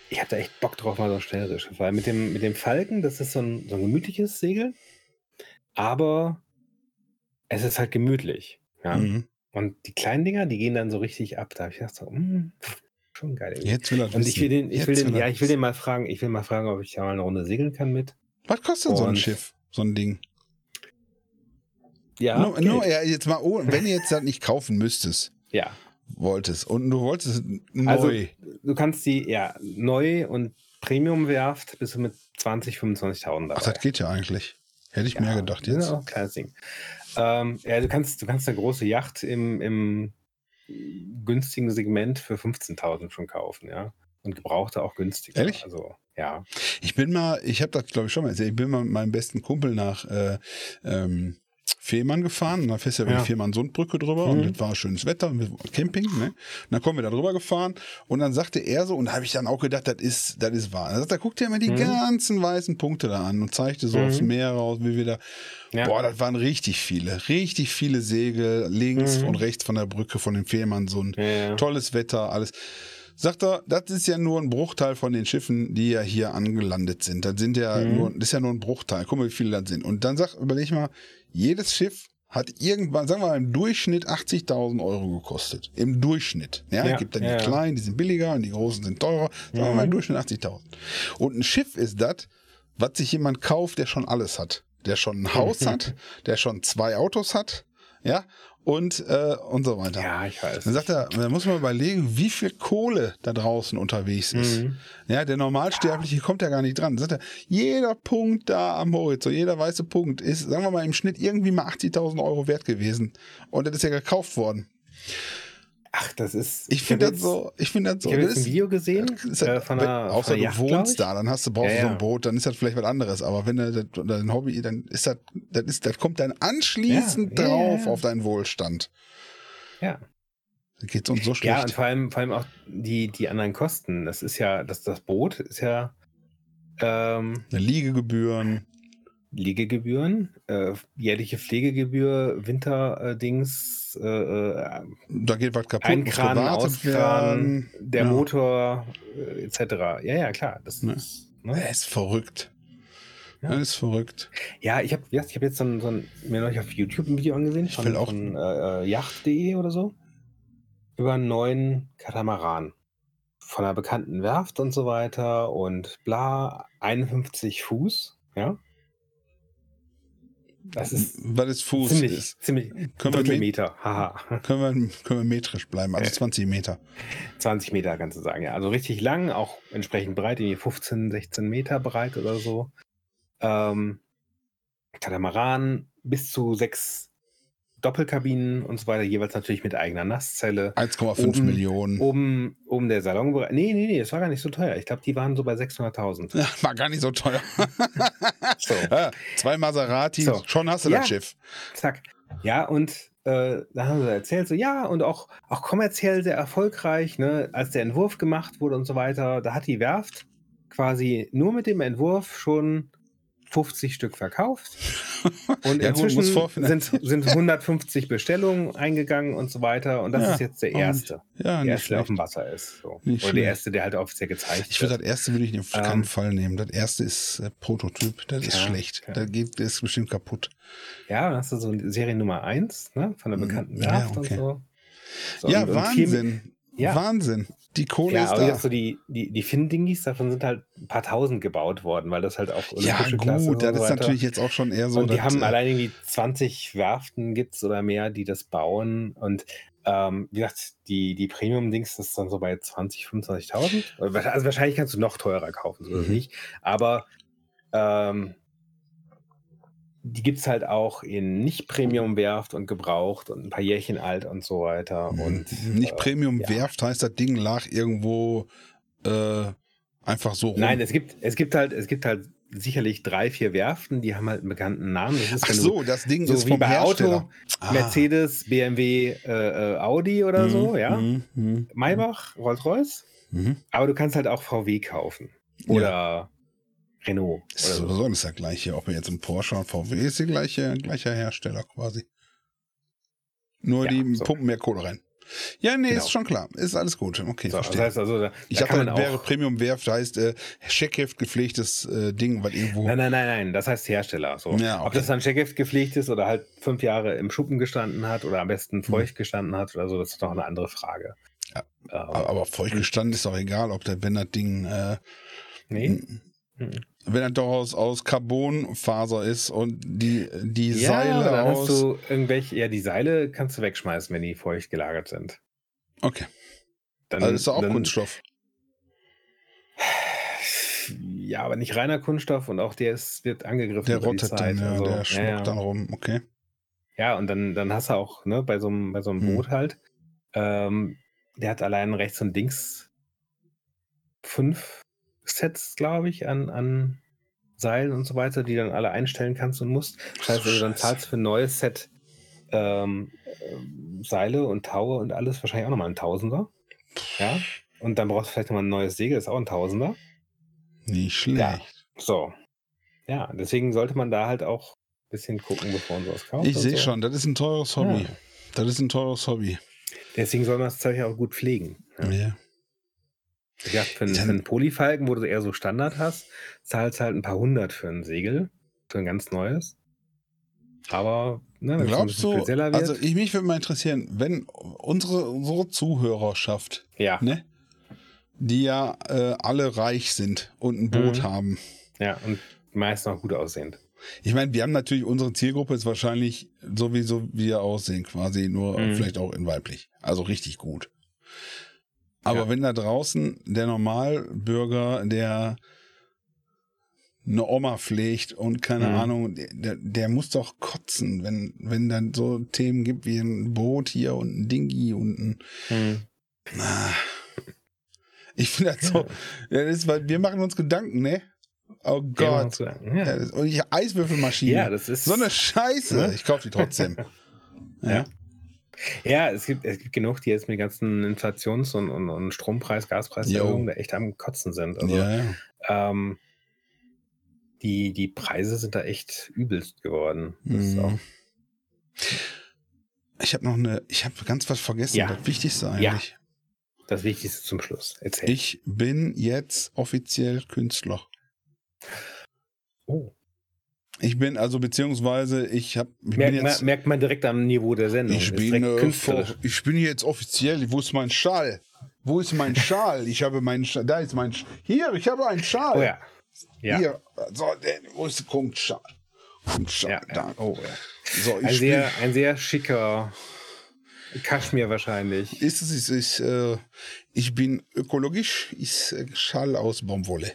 ich habe da echt Bock drauf, mal so ein. Weil mit dem, mit dem Falken, das ist so ein, so ein gemütliches Segel, aber es ist halt gemütlich. Ja? Mhm. Und die kleinen Dinger, die gehen dann so richtig ab. Da habe ich gedacht, so, mm, schon geil. irgendwie. Jetzt will er Und ich will den, ich will den, ja, ich will den mal fragen, ich will mal fragen, ob ich da mal eine Runde segeln kann mit. Was kostet so ein Und- Schiff? So ein Ding. Ja, nur, Geld. nur, ja, jetzt mal, oh, wenn du jetzt das nicht kaufen müsstest, ja. wolltest und du wolltest neu. Also, du kannst die, ja, neu und Premium-Werft bist du mit 20, 25.000 dabei. Ach, das geht ja eigentlich. Hätte ich Ja, mehr gedacht ist jetzt. ein kleines Ding. Ähm, ja, du kannst, du kannst eine große Yacht im, im günstigen Segment für 15.000 schon kaufen, ja. Und gebrauchte auch günstiger. Ehrlich? Also, ja. Ich bin mal, ich habe das glaube ich schon mal erzählt, ich bin mal mit meinem besten Kumpel nach äh, ähm, Fehmarn gefahren und da fährst du ja über Ja. die Fehmarn-Sundbrücke drüber Mhm. und das war schönes Wetter und Camping, ne? Und dann kommen wir da drüber gefahren und dann sagte er so, und da habe ich dann auch gedacht, das ist, das ist wahr. Er sagt, da guckt er mir die Mhm. ganzen weißen Punkte da an und zeigte so Mhm. aufs Meer raus, wie wir da. ja. Boah, das waren richtig viele, richtig viele Segel links Mhm. und rechts von der Brücke von dem Fehmarnsund. ja. Tolles Wetter, alles. Sagt er, das ist ja nur ein Bruchteil von den Schiffen, die ja hier angelandet sind. Das sind ja Mhm. nur, das ist ja nur ein Bruchteil. Guck mal, wie viele das sind. Und dann sag, überleg mal, jedes Schiff hat irgendwann, sagen wir mal, im Durchschnitt 80.000 Euro gekostet. Im Durchschnitt. Ja, Ja, es gibt dann ja, die kleinen, die sind billiger und die großen sind teurer. Sagen wir mal, im Mhm. Durchschnitt 80.000. Und ein Schiff ist das, was sich jemand kauft, der schon alles hat. Der schon ein Haus hat, der schon zwei Autos hat, ja, und, äh, und so weiter. ja, ich weiß. Dann sagt er, da muss man überlegen, wie viel Kohle da draußen unterwegs ist. Mhm. Ja, der Normalsterbliche kommt ja gar nicht dran. Dann sagt er, jeder Punkt da am Horizont, jeder weiße Punkt ist, sagen wir mal, im Schnitt irgendwie mal 80.000 Euro wert gewesen. Und das ist ja gekauft worden. Ach, das ist. Ich finde das so, ich finde das so. Ich habe ein ist- Video gesehen ist äh, halt- von wenn- einer, außer von einer du Yacht, glaub wohnst da, dann hast du, brauchst Ja, du so ein Boot, dann ist das vielleicht was anderes. Aber wenn du dein Hobby, dann ist das, das ist, das kommt dann anschließend Ja, drauf ja. auf deinen Wohlstand. Ja. Da geht's uns so Ja, und schlecht. vor allem, vor allem auch die, die anderen Kosten. Das ist ja, das, das Boot ist ja ähm, Liegegebühren. Liegegebühren, äh, jährliche Pflegegebühr, Winterdings, äh, äh, Da geht was kaputt, Einkran, gewartet Auskran, der Ja. Motor, äh, etc. Ja, ja, klar. Das Ne. ist, ne? Er ist verrückt. Ja. Er ist verrückt. Ja, ich habe ich hab jetzt so ein, so ein, mir neulich auf YouTube ein Video angesehen von, von äh, Yacht.de oder so über einen neuen Katamaran von einer bekannten Werft und so weiter und bla, 51 Fuß, ja. Das ist Was ist Fuß? ziemlich, ist. ziemlich Können wir, Meter, haha. können, wir, können wir metrisch bleiben, also Ja. 20 Meter. 20 Meter kannst du sagen, ja. Also richtig lang, auch entsprechend breit, irgendwie 15, 16 Meter breit oder so. Ähm, Katamaran bis zu sechs Doppelkabinen und so weiter, jeweils natürlich mit eigener Nasszelle. 1,5 Oben- Millionen. Oben, oben der Salonbereich. Nee, nee, nee, das war gar nicht so teuer. Ich glaube, die waren so bei 600.000. Ja, war gar nicht so teuer. So, Ja, zwei Maserati, So. schon hast du Ja. das Schiff. zack. Ja, und äh, da haben sie erzählt, so ja, und auch, auch kommerziell sehr erfolgreich, ne, als der Entwurf gemacht wurde und so weiter, da hat die Werft quasi nur mit dem Entwurf schon 50 Stück verkauft. Und Ja, inzwischen sind, sind 150 Bestellungen eingegangen und so weiter. Und das Ja, ist jetzt der erste. Ja, der erste, der auf dem Wasser ist. So. Oder schlecht. der erste, der halt offiziell gezeigt Ich würde das erste würde ich auf Ähm, keinen Fall nehmen. Das erste ist äh, Prototyp, das ist schlecht. ja. Da geht, das ist bestimmt kaputt. Ja, dann hast du so eine Serie Nummer 1 ne, von der bekannten Mhm. Ja, Werft okay. und so. so ja, und- und Wahnsinn. Ja. Wahnsinn. Die Kohle Ja, ist aber da. so die, die, die Finn-Dingis, davon sind halt ein paar tausend gebaut worden, weil das halt auch ja, Klasse gut, und das so ist natürlich jetzt auch schon eher so. und die haben äh, allein irgendwie 20 Werften gibt's oder mehr, die das bauen. Und ähm, wie gesagt, die, die Premium-Dings, das ist dann so bei 20, 25.000. Also wahrscheinlich kannst du noch teurer kaufen, so es Mhm. nicht. Aber ähm, die gibt's halt auch in nicht-Premium-Werft und gebraucht und ein paar Jährchen alt und so weiter. Und nicht äh, heißt, das Ding lag irgendwo äh, einfach so rum. Nein, es gibt, es gibt halt, es gibt halt sicherlich drei, vier Werften, die haben halt einen bekannten Namen. Das ist, Ach wenn du so, das Ding so ist wie vom bei Hersteller. Auto, Ah. Mercedes, BMW, äh, äh, Audi oder so, Mhm, ja. mhm, mhm, Maybach, Rolls-Royce. mhm. Aber du kannst halt auch VW kaufen. Oder Renault. Ist Oder so. sowieso alles der gleiche. Ob wir jetzt ein Porsche und VW ist, der gleiche, gleicher Hersteller quasi. Nur Ja, die so. pumpen mehr Kohle rein. Ja, nee, Genau. ist schon klar. Ist alles gut. Okay, So, das verstehe. heißt also, da, ich da dachte, das wäre. Premium Werft, heißt äh, Scheckheft gepflegtes äh, Ding, weil irgendwo. Nein, nein, nein, nein, das heißt Hersteller. So. Ja, okay. Ob das dann Checkheft gepflegt ist oder halt fünf Jahre im Schuppen gestanden hat oder am besten feucht gestanden hat oder so, das ist doch eine andere Frage. Ja. Ähm, aber, aber feucht gestanden ist doch egal, ob der, wenn das Ding, äh, nee. Mhm. Wenn das doch aus, aus Carbonfaser ist und die, die Ja, Seile dann aus. hast du irgendwelche, ja, die Seile kannst du wegschmeißen, wenn die feucht gelagert sind. okay, Dann, also ist doch auch dann, Kunststoff. Ja, aber nicht reiner Kunststoff und auch der ist, wird angegriffen. Der rottet dann, ja, Also, der ja, schmuckt ja. dann rum, okay. Ja, und dann, dann hast du auch, ne, bei so einem, bei so einem Hm. Boot halt, ähm, der hat allein rechts und links fünf Sets, glaube ich, an, an Seilen und so weiter, die dann alle einstellen kannst und musst. Das heißt, so, also, dann zahlst du für ein neues Set ähm, ähm, Seile und Taue und alles wahrscheinlich auch nochmal ein Tausender. Ja. Und dann brauchst du vielleicht nochmal ein neues Segel, ist auch ein Tausender. Nicht schlecht. Ja. So. Ja, deswegen sollte man da halt auch ein bisschen gucken, bevor man sowas kauft. Ich sehe so. schon, das ist ein teures Hobby. Ja. Das ist ein teures Hobby. Deswegen soll man das Zeug auch gut pflegen. Ja. Ja. Ich dachte, für, einen- für einen Polyfalken, wo du eher so Standard hast, zahlst halt ein paar hundert für ein Segel, für ein ganz neues. Aber, ne, wenn Glaubst du, also ich, mich würde mal interessieren, wenn unsere, unsere Zuhörerschaft, ja, ne, die ja äh, alle reich sind und ein Boot Mhm. haben. ja, und meist noch gut aussehend. Ich meine, wir haben natürlich, unsere Zielgruppe ist wahrscheinlich sowieso, wie wir aussehen, quasi nur Mhm. vielleicht auch in weiblich. Also richtig gut. Aber Ja. wenn da draußen der Normalbürger, der eine Oma pflegt und keine Mhm. Ahnung, der, der muss doch kotzen, wenn, wenn dann so Themen gibt wie ein Boot hier und ein Dingi und ein. Hm. Ah. Ich finde das so. Das ist, weil wir machen uns Gedanken, ne? Oh Gott. Ja, Ja, das- Und ich Eiswürfelmaschine. ja, das ist. so eine Scheiße. Ich kaufe die trotzdem. Ja. Ja, es gibt, es gibt genug, die jetzt mit ganzen Inflations- und, und, und Strompreis, Gaspreiserhöhungen da echt am Kotzen sind. Also, ja, ja. ähm, die, die Preise sind da echt übelst geworden. Mhm. Ich habe noch eine, ich habe ganz was vergessen. Ja. Das Wichtigste Ja. eigentlich. das Wichtigste zum Schluss. Erzähl. Ich bin jetzt offiziell Künstler. oh. Ich bin also beziehungsweise ich habe Merkt, jetzt man, merkt man direkt am Niveau der Sendung. ich bin äh, vor- ich bin jetzt offiziell. Wo ist mein Schal? Wo ist mein Schal? Ich habe meinen Schal. Da ist mein Sch Hier, ich habe einen Schal. Oh ja. Ja. Hier. So, wo ist der Kunstschal? Kunstschal. ja, da. Oh, ja. So, Ein, sehr, ein sehr schicker Kaschmir wahrscheinlich. ist es ist, ist, äh, ich bin ökologisch. Ist äh, Schal aus Baumwolle.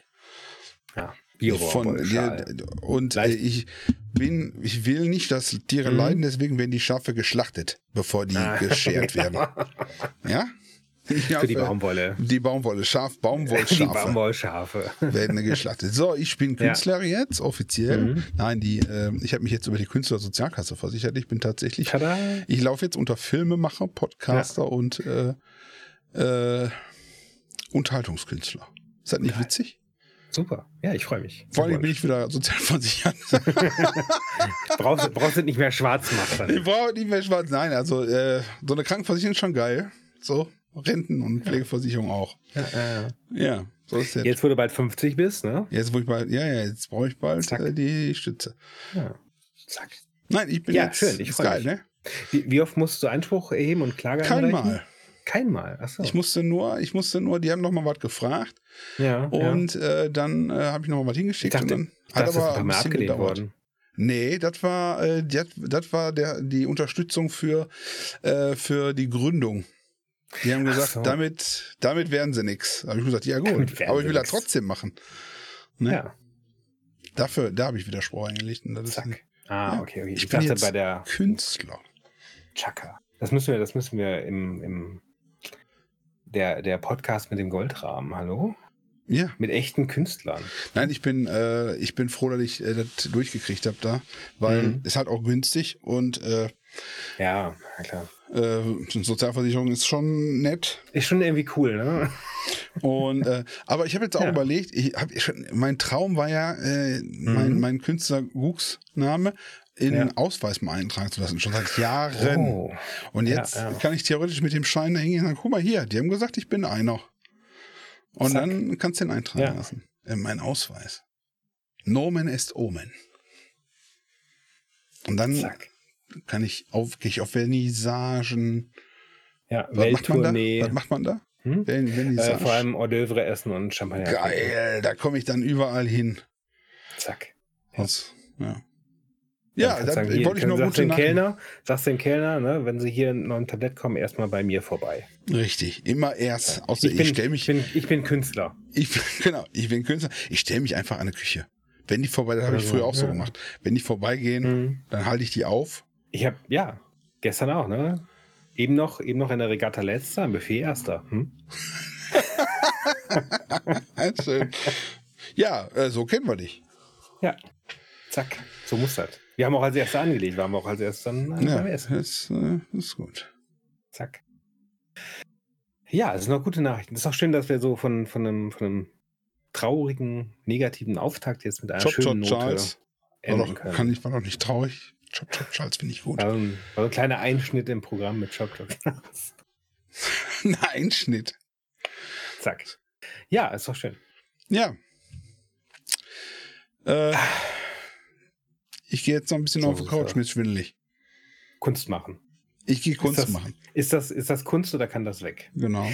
Ja. Von, Bio-Schal. und äh, ich bin, ich will nicht, dass Tiere Mhm. leiden, deswegen werden die Schafe geschlachtet, bevor die Ah. geschert werden. Ja? Für die Baumwolle. Die Baumwolle, Schaf, Die Baumwollschafe Baumwollschafe. werden geschlachtet. So, ich bin Ja. Künstler jetzt, offiziell. Mhm. Nein, die, äh, ich habe mich jetzt über die Künstlersozialkasse versichert. Ich bin tatsächlich, Tada. ich laufe jetzt unter Filmemacher, Podcaster und äh, äh, Unterhaltungskünstler. Ist das nicht Geil. witzig? Super. Ja, ich freue mich. Vor allem bin ich wieder sozial versichert. brauchst, brauchst du nicht mehr schwarz machen. Ich brauche nicht mehr schwarz. Nein, also äh, so eine Krankenversicherung ist schon geil. So, Renten- und Pflegeversicherung auch. Ja, ja. Ja, so ist jetzt. Jetzt, wo du bald 50 bist, ne? Jetzt, wo ich bald, ja, ja, jetzt brauche ich bald äh, die Stütze. Ja. Zack. Nein, ich bin Ja, jetzt, schön, ich ist freu geil, mich. ne? Wie, wie oft musst du Einspruch erheben und Klage Kein einreichen? Mal. Kein Mal. Achso. Ich musste nur, ich musste nur, die haben noch mal was gefragt ja, und äh, dann äh, habe ich noch mal was hingeschickt Ich dachte, und dann ja. das ist ein paar Mal bisschen abgelehnt gedauert. worden. Nee, das war, äh, das, war der, die Unterstützung für, äh, für die Gründung. Die haben gesagt, so. damit, damit werden sie. Da habe ich gesagt, ja gut, aber ich will das trotzdem machen. Ne? Ja, Dafür, da habe ich Widerspruch eingelegt. Und das ist ein zack. Ah, Ja. okay, okay. Ich Ich, bin dachte jetzt bei der Künstler. Chaka. Das müssen wir, das müssen wir im, im der, der Podcast mit dem Goldrahmen, hallo? Ja, Mit echten Künstlern. nein, ich bin, äh, ich bin froh, dass ich äh, das durchgekriegt habe da, weil Mhm. es halt auch günstig und äh, Ja, klar. äh, Sozialversicherung ist schon nett. Ist schon irgendwie cool, ne? Und äh, aber ich habe jetzt auch Ja. überlegt, ich hab schon, mein Traum war ja, äh, mein, Mhm. mein Künstler Gucks Name in Ja. Ausweis mal eintragen zu lassen, schon seit Jahren. Oh. Und Ja, jetzt ja. kann ich theoretisch mit dem Schein da hingehen und sagen, guck mal hier, die haben gesagt, ich bin einer. Und Zack. dann kannst du den eintragen Ja. lassen. Äh, mein Ausweis. Nomen est Omen. Und dann Zack. kann ich auf, gehe ich auf Vernissagen. Ja, Was macht man da? Was macht man da? Hm? Äh, vor allem Hors d'oeuvre essen und Champagner. Geil, da komme ich dann überall hin. Zack. Das, ja. Dann Ja, du sagen, hier, wollte ich noch sagst gute Nachrichten. Kellner, sagst dem Kellner, ne, wenn sie hier noch ein Tablett kommen, erstmal bei mir vorbei. Richtig, immer erst. Außer Ich ich, bin, stelle ich, mich, bin, ich bin Künstler. ich, genau, ich bin Künstler. Ich stelle mich einfach an eine Küche. Wenn die vorbei, das habe ich Also, früher auch so ja. gemacht. Wenn die vorbeigehen, Mhm. dann halte ich die auf. Ich habe, ja, gestern auch, ne? Eben noch, eben noch in der Regatta letzter, im Buffet erster. Hm? Schön. ja, äh, so kennen wir dich. Ja. Zack. So muss das. Wir haben auch als erster angelegt, waren wir auch als erstes dann Ja, beim Essen. das äh, ist gut. Zack. Ja, es sind noch gute Nachrichten. Es ist auch schön, dass wir so von, von, einem, von einem traurigen, negativen Auftakt jetzt mit einer Chop, schönen chop, Note Charles. Doch, können. kann ich, war doch nicht traurig. Chop, chop, Charles finde ich gut. War so ein, kleiner Einschnitt im Programm mit Chop Chop. Ein Einschnitt. Zack. Ja, ist doch schön. Ja. Äh, ich gehe jetzt noch ein bisschen So auf die ist Couch mit schwindelig. Kunst machen. Ich gehe Kunst das- machen. Ist das, ist das Kunst oder kann das weg? Genau.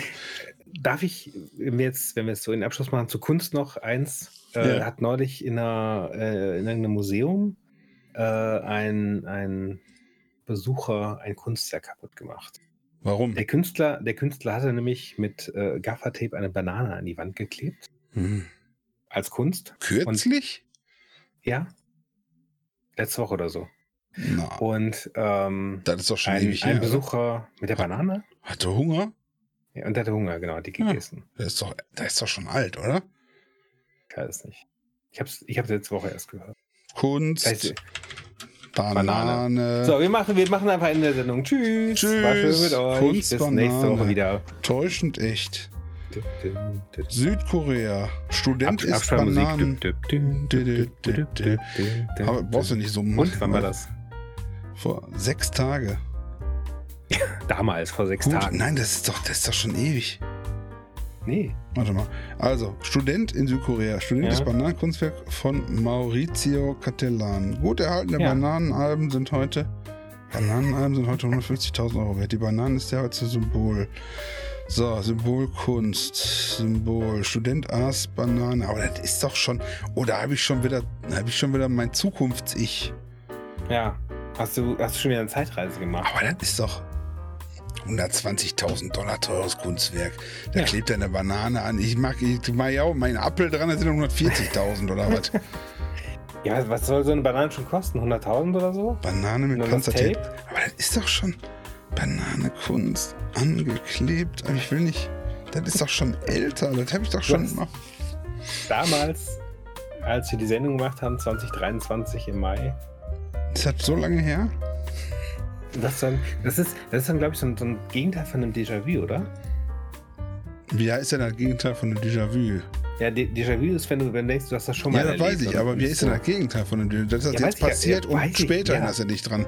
Darf ich, wenn wir jetzt, wenn wir es so in den Abschluss machen, zu Kunst noch eins? Äh, Ja. Hat neulich in, einer, äh, in irgendeinem Museum äh, ein, ein Besucher ein Kunstwerk kaputt gemacht. Warum? Der Künstler, der Künstler hatte nämlich mit äh, Gaffertape eine Banane an die Wand geklebt. Hm. Als Kunst. Kürzlich? Ja. Letzte Woche oder so. Na, Und ähm, das ist doch schon ein, ewig ein her. Besucher mit der Banane. Hatte Hunger? Ja, und der hatte Hunger, genau, die Ja. gegessen. Der ist doch, der ist doch schon alt, oder? Ich weiß es nicht. Ich habe es ich hab's letzte Woche erst gehört. Kunst, Vielleicht- Banane, So, wir machen, wir machen einfach in der Sendung. Tschüss. Tschüss. War schön mit euch. Kunst, Bis nächste Banane. Woche wieder. täuschend echt. Südkorea, Student Ab, ist. Bananen. Aber brauchst du nicht so machen. Und wann war das? Vor sechs Tage. Damals, vor sechs Gut, Tagen. nein, das ist doch, das ist doch schon ewig. Nee. Warte mal. Also, Student in Südkorea. Student Ja. ist Bananenkunstwerk von Maurizio Cattelan. Gut erhaltene Ja. Bananenalben sind heute. Bananenalben sind heute 150.000 Euro wert. Die Bananen ist ja als Symbol. So, Symbolkunst, Symbol, Student aß Banane. Aber das ist doch schon. Oh, da habe ich schon wieder, habe ich schon wieder mein Zukunfts-Ich. Ja. Hast du, hast du schon wieder eine Zeitreise gemacht? Aber das ist doch 120.000 Dollar teures Kunstwerk. Da Ja. klebt eine Banane an. Ich mag, ich mag ja auch meinen Apfel dran, da sind 140.000 oder was. Ja, was soll so eine Banane schon kosten? 100.000 oder so? Banane mit Panzertape. Aber das ist doch schon Banane Kunst angeklebt. Aber ich will nicht. Das ist doch schon älter. Das habe ich doch schon mal. Damals, als wir die Sendung gemacht haben, 2023 im Mai. Ist das so lange her? Das, dann, das ist, das ist dann, glaube ich, so ein, so ein Gegenteil von einem Déjà-vu, oder? Wie ist denn das Gegenteil von einem Déjà-vu? Ja, Dé- Déjà-vu ist, wenn du, wenn du denkst, du hast das schon mal Ja, das weiß erlebt ich, und- aber wie ist denn das Gegenteil von dem Das ist Ja, weiß jetzt ich ja, passiert ja, und weiß ich, später ja. erinnerst du dich dran.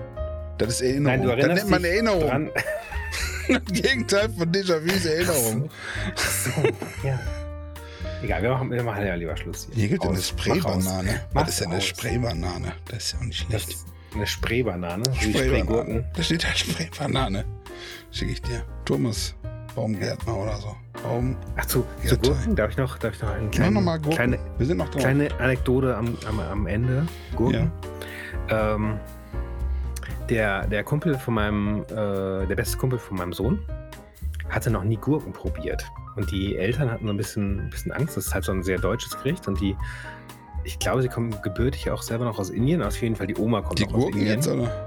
Das ist Erinnerung. Nein, du das erinnerst nennt man Erinnerung. dran. Das Gegenteil von Déjà-vu ist Erinnerung. So, ja. Egal, wir machen, wir machen ja lieber Schluss Hier gibt es eine Aus, aus. Spraybanane. Was ist denn eine. Spraybanane? Das ist ja auch nicht Das schlecht. eine Spraybanane. Spraygurken. Da steht da Spraybanane. Schicke ich dir. Thomas Baumgärtner oder so. Baum. Ach Ja, zu. Gurken, darf ich noch, darf ich noch eine Mach kleine, nochmal Gurken. kleine, Wir sind noch drauf. kleine Anekdote am, am, am Ende. Gurken. Ähm, der, der Kumpel von meinem, äh, der beste Kumpel von meinem Sohn, hatte noch nie Gurken probiert. Und die Eltern hatten so ein bisschen, ein bisschen Angst. Das ist halt so ein sehr deutsches Gericht. Und die, ich glaube, sie kommen gebürtig auch selber noch aus Indien. Auf jeden Fall die Oma kommt Die noch aus Gurken Indien. jetzt, oder?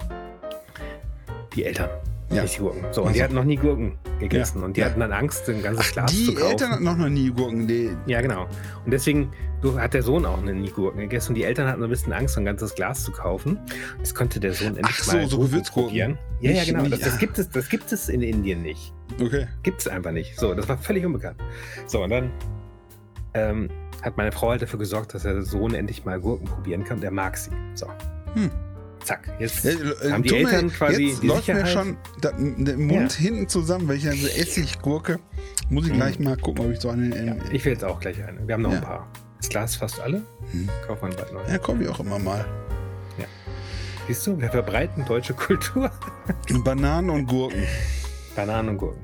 Die Eltern. Ja. Nicht die Gurken. So, und Ach die hatten noch nie Gurken gegessen. Und die ja. hatten dann Angst, ein ganzes Glas zu Die kaufen. Eltern hatten noch noch nie Gurken. Die, Ja, genau. Und deswegen hat der Sohn auch nie Gurken gegessen und die Eltern hatten ein bisschen Angst, ein ganzes Glas zu kaufen. Das konnte der Sohn endlich Ach so, mal so Gurken Gewürzgurken. probieren. Ja, ja, genau. Das, das, gibt es, das gibt es in Indien nicht. okay. Gibt es einfach nicht. So, das war völlig unbekannt. So, und dann ähm, hat meine Frau halt dafür gesorgt, dass der Sohn endlich mal Gurken probieren kann und er mag sie. So. Hm. Zack. Jetzt Ja, äh, haben die tu mir- Eltern quasi Jetzt die läuft mir Sicherheit. schon da, der Mund hinten zusammen, weil ich also Essiggurke. Muss ich Mhm. gleich mal gucken, ob ich so eine. Ja, in- ich will jetzt auch gleich eine. Wir haben noch Ja. ein paar. Das Glas fast alle. Hm. Kauft man bald neu. Ja, komm ich auch immer mal. Siehst du, wir verbreiten deutsche Kultur. Bananen und Gurken. Bananen und Gurken.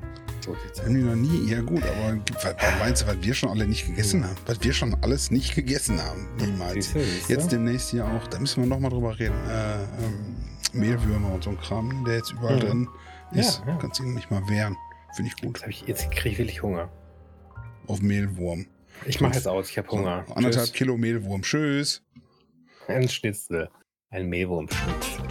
Sieht's aus. Haben die noch nie? Ja, gut, aber was, meinst du, was wir schon alle nicht gegessen haben? Was wir schon alles nicht gegessen haben? Niemals. Jetzt demnächst hier auch, da müssen wir nochmal drüber reden. Äh, ähm, Mehlwürmer und so ein Kram, der jetzt überall Mhm. drin ist. Ja, ja. Kannst ihn nicht mal wehren. Finde ich gut. Jetzt, jetzt kriege ich wirklich Hunger. Auf Mehlwurm. Ich mache jetzt aus, ich habe Hunger. So, anderthalb Tschüss. Kilo Mehlwurm. Tschüss. Ein Schnitzel. Ein Mehlwurmschnitzel.